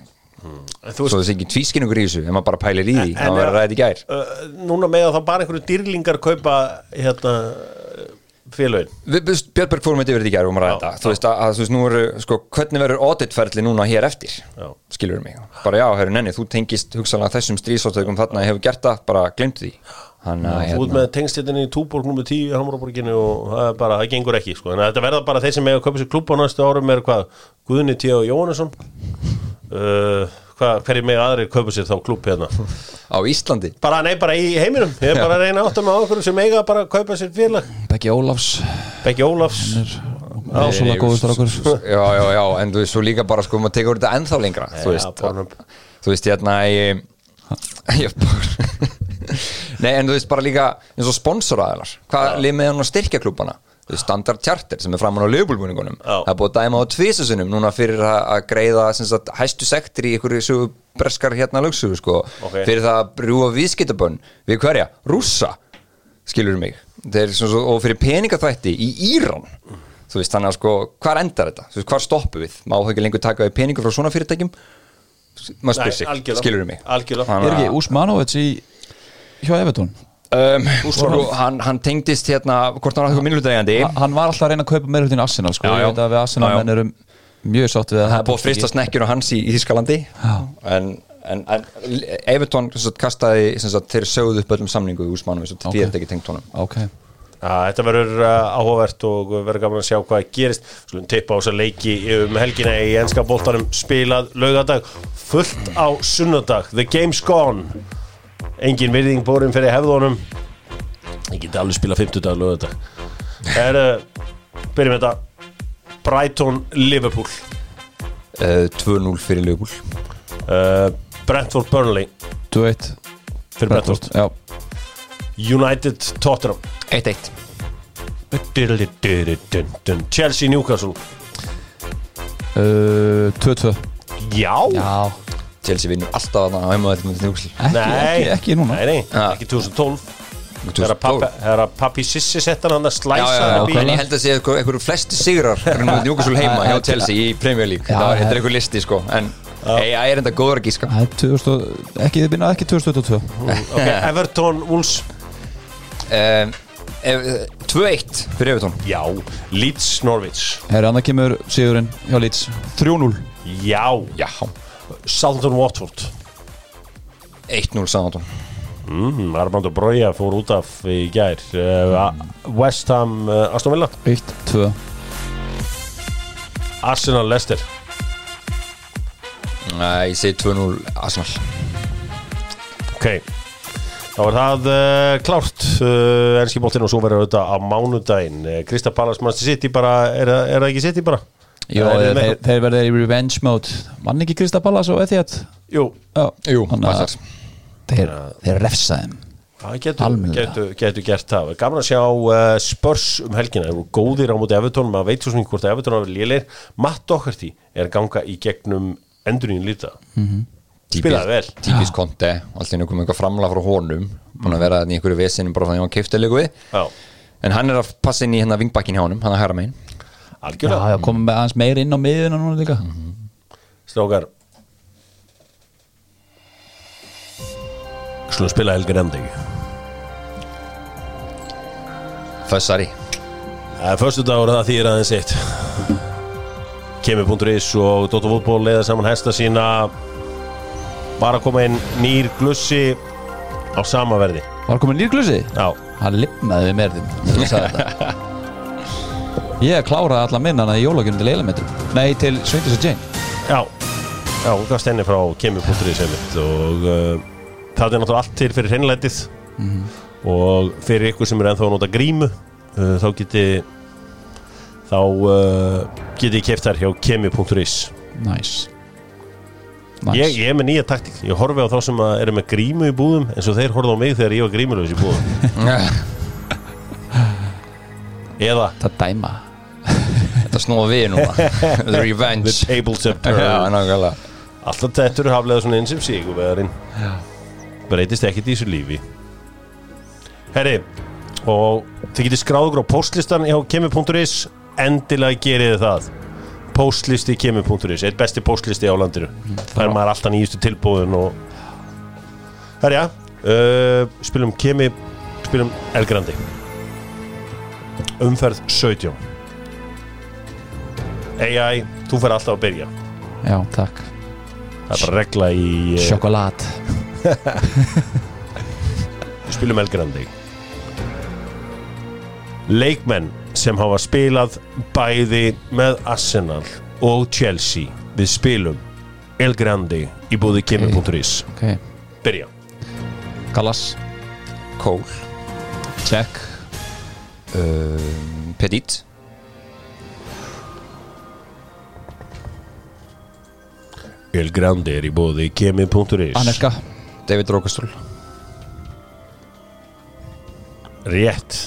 Þú svo þessi ekki tvískinningur í þessu ef maður bara pælir í því, þá verður að ræða í gær. uh, Núna með að þá bara einhverju dýrlingar kaupa hérna félögin. Björnberg fórum þetta yfir þetta í gær og maður ræða þú veist að, þú veist nú eru, sko, hvernig verður auditferðli núna hér eftir, Já. skilur mig? Bara já, herru nenni, þú tengist hugsalega þessum stríðsáttökum þarna hefur gert það, bara glemt því hann að Þú ert með tengstéttinni í Túborg nummer 10 í Hamraborginni og það er bara, það gengur ekki sko. Þetta verða bara þeir sem að kaupa sér klúb á næstu árum er hvað, Guðni T. og Jóhannesson. Uh, hverju með aðrir kaupa sér þá klúb hérna? Á Íslandi? Bara, nei, bara í heiminum. Ég er bara að reyna áttum með okkur sem eiga bara að kaupa sér félag. Beggi Ólafs. Beggi Ólafs. Ásóla góður strákur. Já, já, já, en þú veist, svo líka bara sko, maður tekur þetta ennþá lengra þú veist, hérna nei, en þú veist, bara líka eins og sponsoraðilar, hvað lið með hann að styrkja klúbana Þú veist, Standard Charter sem er framan á lögbúlbúningunum Já. það er búið að dæma á tvisasunum núna fyrir að greiða sagt, hæstu sektir í einhverju sögu breskar hérna lögsugu sko, Ok. fyrir það að brúa viðskiptabönn við hverja, rússa skilur mig, Þeir, sem svo, og fyrir peningaþvætti í Íran. Þú veist, þannig að sko, hvar endar þetta? Þú veist, hvar stoppum við, má það ekki lengur taka við peningur frá svona fyrirtækjum? Maður spyr Nei, sig, skilur mig. Er Úsmanovits í hjá Evertón? um, sko, hann, hann tengdist hérna hvort hann var eitthvað minnlutægandi Ha- Hann var alltaf að reyna að kaupa meira hlutin Arsenal sko, Já, já. að við Arsenal Já, menn erum mjög sátt við að það er búið að frista snekkjur á hans í, í Þískalandi en, en, en Evertón kastaði þeir sögðu upp öllum samningu í úsmannum þess að Ok. því er þetta ekki tengt honum. Ok, Já, þetta verður uh, áhugavert og verður gaman að sjá hvað gerist. Skulum tippa á þess að leiki um helgina í enska boltanum spilað laugadag fullt á sunnudag. The game's gone engin virðing bórin fyrir hefðunum. Ég geti alveg spilað 50 dag laugadag er, uh, byrjum þetta. Brighton Liverpool. Uh, 2-0 fyrir Liverpool. Uh, Brentford Burnley. 2-1 fyrir Brentford. Já, United Tottenham. 1-1 Chelsea Newcastle. Uh, 2-2 Já, Já, Chelsea vinnur alltaf að heima þetta með Newcastle ekki, ekki, ekki núna. Nei, nei, Ja. ekki 2012 Þegar 2012. pappi, Sissi sett hann að Já, slæsa já, já, en ég held að sé einhver- einhverju flesti sigrar Newcastle heima hjá Chelsea í Premier League. Já, það já. þetta er einhver listi sko en ég er enda góður að gíska. Það 2000, ekki, þið byrna ekki 2022 Ok, Everton, Wolves. Um, eh, 2-1 fyrir Evertón Já, Leeds, Norwich. Herri, annað kemur sigurinn hjá Leeds. 3-0 Já, Já, Southampton, Watford. 1-0 Sáðantón mm, Armando Broja fór út af í gær uh, West Ham, uh, Aston Villa. 1-2 Arsenal, Leicester. Ég segi 2-0 Arsenal. Ok, þá er það uh, klárt uh, Ennski boltinn og svo verður þetta á mánudaginn. Uh, Krista Pallas, Manchester City bara er, það- er það ekki City bara? Jó, þeir, þeir, þeir verða í revenge mode. Mann ekki Krista Pallas og Etihad? Jú, Já, Jú, Þannig að passar. þeir, þeir refsa þeim. Getur, gert það. Gaman að sjá uh, spörs um helgina. Þeir voru góðir á móti Evertón maður veit svo sem hvort að Evertón hafa verið lélegir. Matt Doherty er ganga í gegnum endurinn líta Spilaði vel. Típis konti, allt í einu komið eitthvað framlega frá honum. Búin að vera í einhverju vesinum bara þannig að hann keifti leiku við. Já, En hann er að passa inn í hérna vingbakkin hjá honum, hann er að hæra megin Já, algjörlega. Já, komum með aðeins meir inn á miðuna núna líka. Strákar Skulum spila Helgar Endi Fössari. Það er förstu dagur það þýr aðeins eitt. Kemi.is og Dóttar Fútból leiða saman hesta sína. Var að koma inn nýr glussi á sama verði. Var komin nýrglusi? Já, Hann lifnaði við þeim Ég Ég kláraði alla minnana í jólagjöfum til eilametrum Nei, til Sveindis og Jane. Já. Já, gafst henni frá Kemi.is einmitt. Og uh, það er náttúrulega allt til fyrir hreinlætið. Og fyrir ykkur sem er ennþá að nota grímu uh, þá geti þá uh, geti ég keft þær hjá Kemi.is Næs Ég, Næs ég er með nýja taktík. Ég horfi á þá sem eru með grímu í búðum eins og þeir horfðu á mig þegar ég var grímulaus í búðum. Eða Það dæma Þetta snúa við núna. The revenge. The tables have turned. Alltaf tettur haflega svona eins sem sigurvegarinn. Breytist ekkert í þessu lífi. Herri Og þið getið skráð okkur á postlistan hjá kemi.is Endilega gerið þið það. Postlisti kemi.is Eitt besti postlisti á landinu. Það er maður alltaf nýjustu tilbúðin og Herja uh, Spilum kemi Spilum Elgrandi Umferð 17 AI, þú fer alltaf að byrja. Já, takk. Það er bara regla í uh, Sjokolad spilum El Grandi Leikmenn sem hafa spilað bæði með Arsenal og Chelsea Við spilum El Grandi í búði kimi.is Ok, Byrja. Gallas, Cole. Check. Um, Petit El Grandi er í búði kimi.is Anelka, David Rokastól Rétt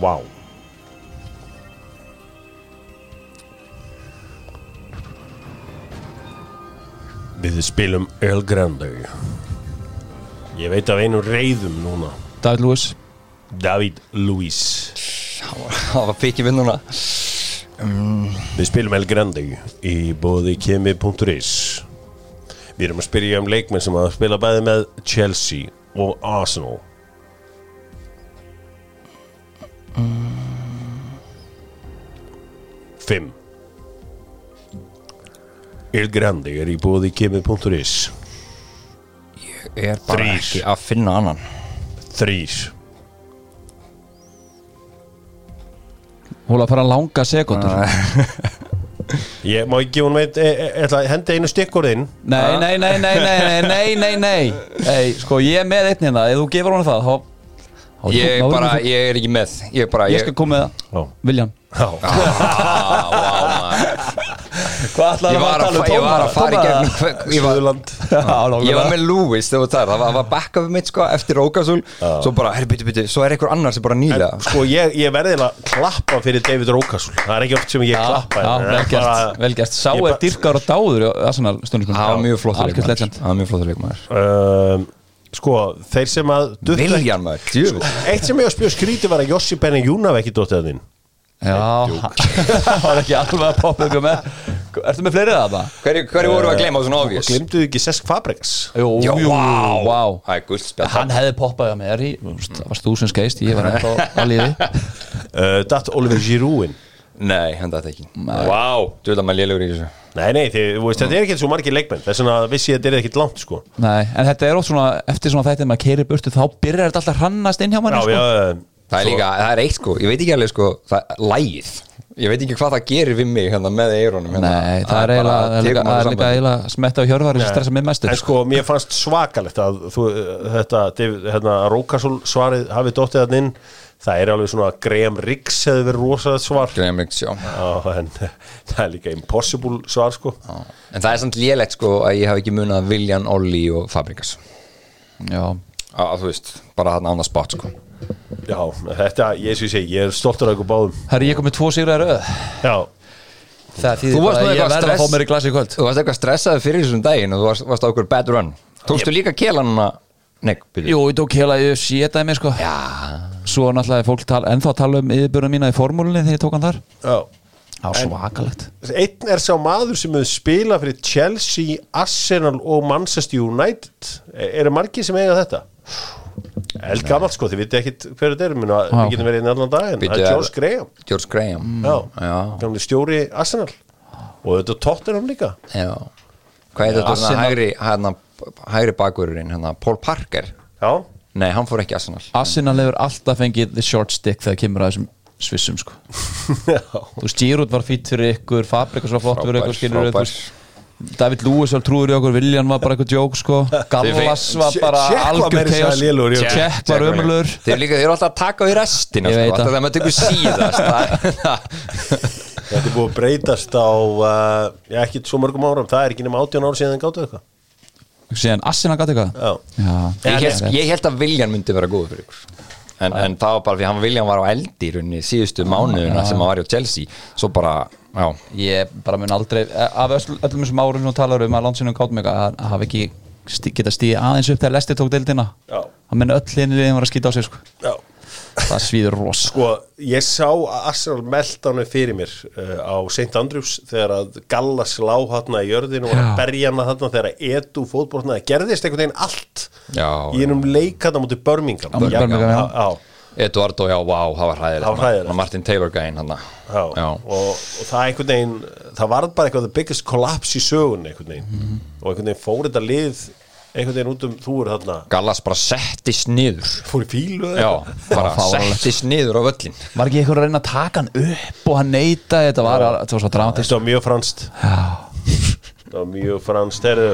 Vá Við spilum El Grande. Ég veit af einum reyðum núna. David Lewis. David Luiz Það var pikið við núna Við spilum El Grande í bóði kemi.is Við erum að spyrja um leikmenn sem að spila bæði með Chelsea og Arsenal. Fimm. El Grande er í bóði kemi.is Ég er bara Þrír. ekki að finna annan. Þrýr Hún var að fara að langa sekundur Ég má ekki, hún veit e, e, Hendi einu stikkurðinn Nei, nei, nei, nei, nei, nei, nei, nei Ei, Sko ég er með einnig hérna. Ef þú gefur hún það þá Ég, bara, ég er ekki með. Ég, bara, ég... ég skal koma með það. Viljan. Vá, vá, vá Hvað ætlaði Ég var að, fa- ég var að fara í gegnum ég var, Suðurland. Ég var með Lewis þegar Það var, var backupið mitt sko eftir Rókasúl Svo bara, herri, byttu, byttu Svo er einhver annar sem bara nýlega. Sko ég, ég verði að klappa fyrir David Rókasúl Það er ekki oft sem ég Já, klappa já, en vel það er gert, bara- vel gert. Sá er dyrkar og dáður Það var mjög flottur Það var mjög flottur leikmaður. Um, Sko, þeir sem að Viljan maður, djúvill Eitt sem ég að spjóða skríti var að Jossi Benny Júna var ekki dóttið að þinn Já, það var ekki alveg að poppa ykkur með. Ertu með fleiri það það? Hverju hverju voru að gleyma? Svona Og obvious? glimtuðu ekki Sesk Fabregas Jú, jú, Það er guldspjall Hann hefði poppað að mér í þú veist, Það varst þú sem skeist, ég var ennþá að líði uh, Datt Oliver Giroud Nei, hann dætti ekki. Vá, djúvill að maður lélugur í þessu. Nei, nei, þið, þú veist, þetta er ekki svo margir leikmenn. Þess vegna vissi að þetta er ekkit langt sko. Nei, en þetta er ótt svona Eftir svona þættið maður keiri burtu Þá byrjar þetta alltaf að hrannast inn hjá manni Já, sko. já, Það er líka, það er eitt sko, ég veit ekki alveg sko það, Lægið, ég veit ekki hvað það gerir við mig hérna með eironum hérna. Nei, það er eiginlega það er líka- það er líka eiginlega smetta á hjörvar sem stressa mig mestur. En sko, mér fannst svakalegt að þú, þetta, hérna, Rókasól svarið hafi dóttið að inn Það er alveg svona Graham Riggs hefði verið rosalega svar. Graham Riggs, já. Já, en það er líka impossible svar sko. En það er samt lélegt sko að ég hafi ekki munað Viljan, Olli og Fabrikas Já, að þú veist, bara þarna án að spot sko Já, þetta, ég svo ég ég er stoltur af ykkur báðum. Herri, ég kom með tvo sigraði röð. Já, Það þýðir bara að ég eitthvað verð að fá mér í glasi í kvöld. Þú varst eitthvað stressaði fyrir þessum daginn og þú varst, varst á okkur bad run. Tókstu líka kelanuna Nei, byrju? Jú, ég tók heila í sétaði mig sko. Já, Svo náttúrulega er fólk tal, ennþá að tala um yfirbjörnum mína í formúlinni þegar ég tók hann þar. Já. Já, svakalegt Einn er sá maður sem hefur spilað fyrir Chelsea, Arsenal og Manchester United. E- Eru margir sem eiga þetta? Eld gammalt sko, þið vitið ekkit hver þetta er. Við getum verið inn allan dag en Bíddu, það er er- George Graham. George Graham. Já, Já, gamli stjóri Arsenal. Og þetta Tottenham líka. Já. Hvað er þetta hægri, hérna, hægri bakvörurinn, hérna, Paul Parker? Já, Nei, hann fór ekki Arsenal. Arsenal hefur alltaf fengið the short stick þegar kemur að þessum svissum sko. Þú veist, Giroud var fýtt fyrir ykkur Fabrikas var flott fyrir ykkur David Lewis var trúður í okkur Viljan var bara eitthvað djók sko. Gallas var bara algjör okkur. Check var ömurlegur. Þeir líka, þeir eru alltaf að taka í restina Ég sko, alltaf þegar maður tekur síðast Þetta er búið að breytast á uh, Já, ekki svo mörgum árum. Það er ekki nema 18 ára síðan gáttu eitthvað. Síðan Arsenal gæti eitthvað? Ég held, ég held að Viljan myndi vera góð fyrir ykkur. En, en það var bara því að Viljan var á eldi í síðustu mánuðina sem hann var í á Chelsea. Svo bara, já Ég bara mun aldrei af öll- öllum þessum árum sem talar um að landsinum kátum eitthvað að hafa ekki sti, geta stíði aðeins upp þegar Lesti tók deildina Já. hann menn öll hinni liðin var að skýta á sig sko. já það svíður rosa Sko, ég sá Arsenal meldánu fyrir mér uh, á St. Andrews þegar að Gallas lá hátna í jörðinu og var að Já. berja hana þarna þegar að Edu fótboltnaði gerðist einhvern veginn allt Já, í einum leik hana mútið Birmingham Á móti Birmingham, já. Eduardo, já, vá, það var hræðilegt Það var hræðilegt. Martin Taylor gæinn hann. Og, og það einhvern veginn það var bara eitthvað the biggest collapse í sögun einhvern veginn. Mhm. og einhvern veginn fór þetta lið einhvern veginn út um þúur þarna. Gallas bara settist niður. Fór í fílu Já, bara settist niður á völlin Var ekki eitthvað að reyna að taka hann upp og hann neita Þetta var, þetta var svo dramatist þetta var mjög franskt. Já, þetta var mjög franskt Herðu,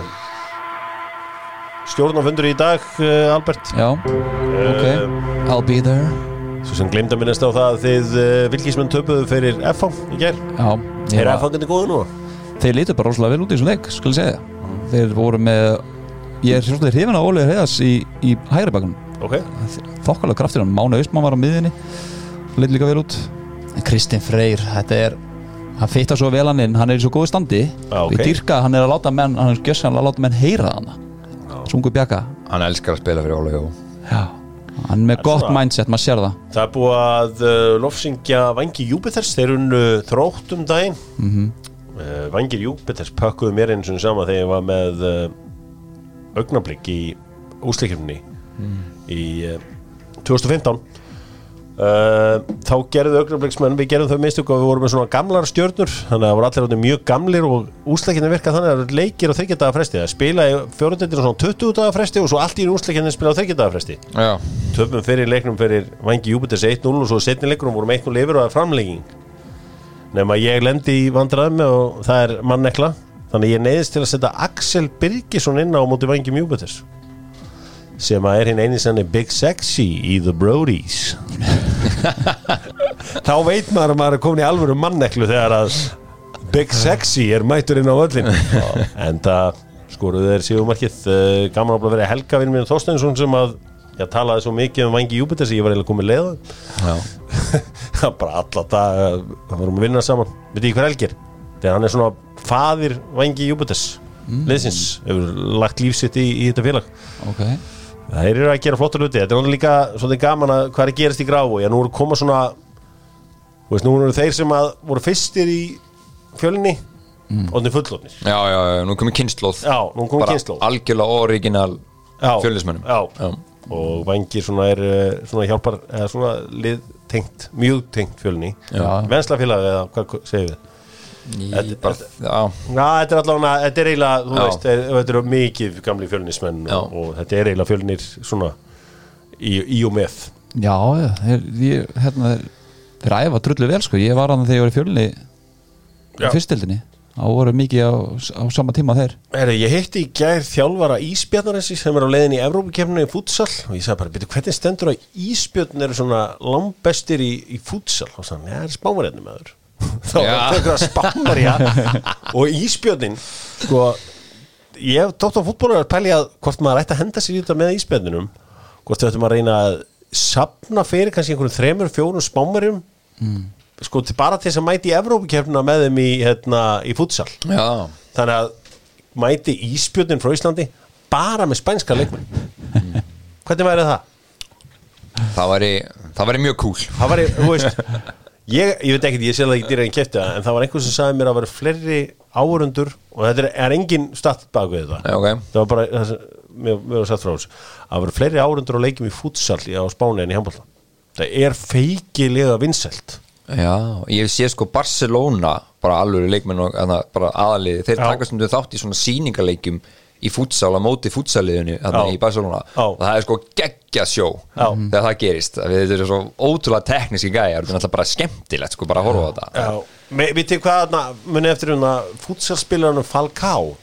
stjórnafundur í dag uh, Albert? Já, ok. I'll be there. Svo sem glemda minnast á það að þið uh, vilkismenn töpuðu fyrir FH í ger Já, ég er FH getið góðu nú? þeir lítur bara rosalega vel út í þessum leik skal ég segja. Þeir voru með ég er svolítið hrifin á Óliður Heiðas í, í hægri bakunum ok, þokkalega kraftir hann, Mána Austmann var á miðinni leit líka vel út. Kristinn Freyr, þetta er hann fyrta svo vel hann inn, hann er í svo góðu standi. Já, og ok. ég dyrka, að hann er að láta menn hann er að láta menn heyra hann sungu bjaka Hann elskar að spila fyrir Óla Jó Já. hann með gott svona- mindset, maður sér það það er búið að uh, lofsingja Vangi Júpiters þeir unnu þrótt um daginn mm. -hmm. Vangir Júpiters pökkuðu mér eins og sama þegar ég var með uh, augnablík í úsleikjumni Mm. í uh, 2015 Uh, þá gerðu augnabliksmenn við gerðum þau mistök og við vorum með svona gamlar stjörnur þannig að það voru allir mjög gamlir og úsleikinni virka þannig að það eru leikir á þryggja daga fresti það spila í fjóruðendir svona 20 daga fresti og svo allt í úsleikinni spila á þryggja daga fresti. Já, töpum fyrir leiknum fyrir Vangi Júpiters 1-0 og svo setni leikunum vorum 1-0 yfir og það er framlegging nema ég lendi í vandræðum og það er mannekla þannig ég neyðist til að setja Axel Birgisson inn á móti Vangi Júpiters sem að er hinn eini senni Big Sexy í The Brodies. Þá veit maður að maður er komin í alvöru manneklu þegar að Big Sexy er mættur inn á öllin en það skoruðu þeir síðumarkið uh, gaman að vera Helgavinn minn Þorsteinsson sem að ég talaði svo mikið um vangi Júpiter sem ég var eiginlega komið leða já. Bara alla það vorum að vinna saman. Veit ég hver Helgir? Þegar hann er svona faðir vangi Júpiters liðsins hefur lagt lífsitt í, í þetta félag. Ok, Það eru að gera flottur hluti. Þetta er líka svolítið gaman að hvað er að gerast í gráu Já, nú eru koma svona Þú veist, nú eru þeir sem að voru fyrstir í fjölni mm. Odni fullotnir Já, já, já, nú komið kynnslóð Já, nú komið Bara kynnslóð. algjörlega original Já, fjölnismönnum. Já, og vangir svona er eh, svona hjálpar eða svona lið tengt, mjög tengt fjölni. Já. Venslafélag eða hvað segir við Þetta- er allavega, þetta er eiginlega, þú Já. veist, þetta eru mikið gamli fjölnismenn og, og þetta er eiginlega fjölnir svona í, í og með. Já, ég, hérna, þeir, æfa drullu vel sko, ég var hann þegar ég var í fjölni Já. fyrstildinni þá voru mikið á, á sama tíma þeir. Heri, ég hitti í gær þjálfara Ísbjarnaressi sem er á leiðin í Evrópukefninu í fútsal og ég sagði bara, byrju, hvernig stendur að Ísbjörn eru svona langbestir í, í fútsal og sann, það er spámarenni með þur þá er það spámar já og Ísbjörnin sko, ég hef tótt á fútbólu að pæli að hvort maður ætti að henda sér í þetta með Ísbjörninum hvort við ættum að reyna að sapna fyrir kannski einhverjum þremur, fjórum spámarjum sko, til, bara til þess að mæti í Evrópukefnina með þeim í, hérna, í fútsal já. Þannig að mæti Ísbjörnin frá Íslandi bara með spænska leikmenn. Hvernig væri það? Það væri, það væri mjög cool það væri, þú veist ég, ég veit ekkert, ég það ekki dýra en kefti það en það var einhver sem sagði mér að vera fleiri áhörundur og þetta er, er engin statt bak við það Já, ok. Það var bara, það sem, mér, mér var satt frá þessu. Að vera fleiri áhörundur og leikjum í fútsal á Spáni en í handbólta það er feikilega vinsælt. Já, ég sé sko Barcelona bara alveg leikmenn og bara aðaliði, þeir Já. taka stundum þátt í svona sýningaleikjum í fútsal á móti fútsaliðinu í Barcelona. Já. og það er sko geggja sjó Já. þegar það gerist, þetta er svo ótrúlega tekníski gæjar, þetta er bara skemmtilegt sko bara að horfa á þetta. Me- vitið hvað þarna, muni eftir hérna fútsalspilarinn Falcao?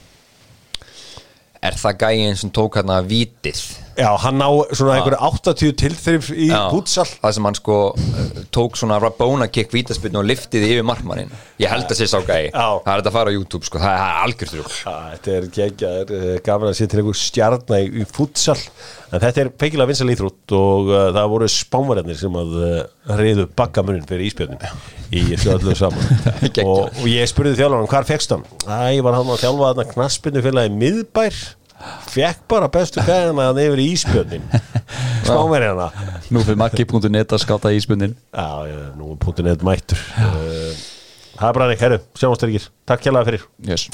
Er það gæjin sem tók hérna vitið Já, hann á svona einhverju 80 tilþrif í Já, fútsal það sem hann sko eh, tók svona Rabona kick vítaspilnu og liftiði yfir markmannin. Ég held að sé sá gæi, það er þetta að fara á YouTube sko, það er algjörður þetta er geggja, þetta er gaman að sé til einhver stjarna í, fútsal en þetta er feikilega vinsal íþrótt og uh, það voru spámarennir sem að uh, reyðu bakkamunin fyrir íspjörnin í öllu saman. Og, og ég spurði þjálfarnan, hvar fegst hann? Æ, var hann að þjálfa þarna knaspinu félagi miðbær fekk bara bestu gæðina að yfir íspjörnin spámarennina nú fyrir makki.net að skáta íspunnin Já, já, nú er eða mættur uh, Það er bara ekki, herru, sjáumst þeir ekki. Takk kjærlega fyrir. Yes.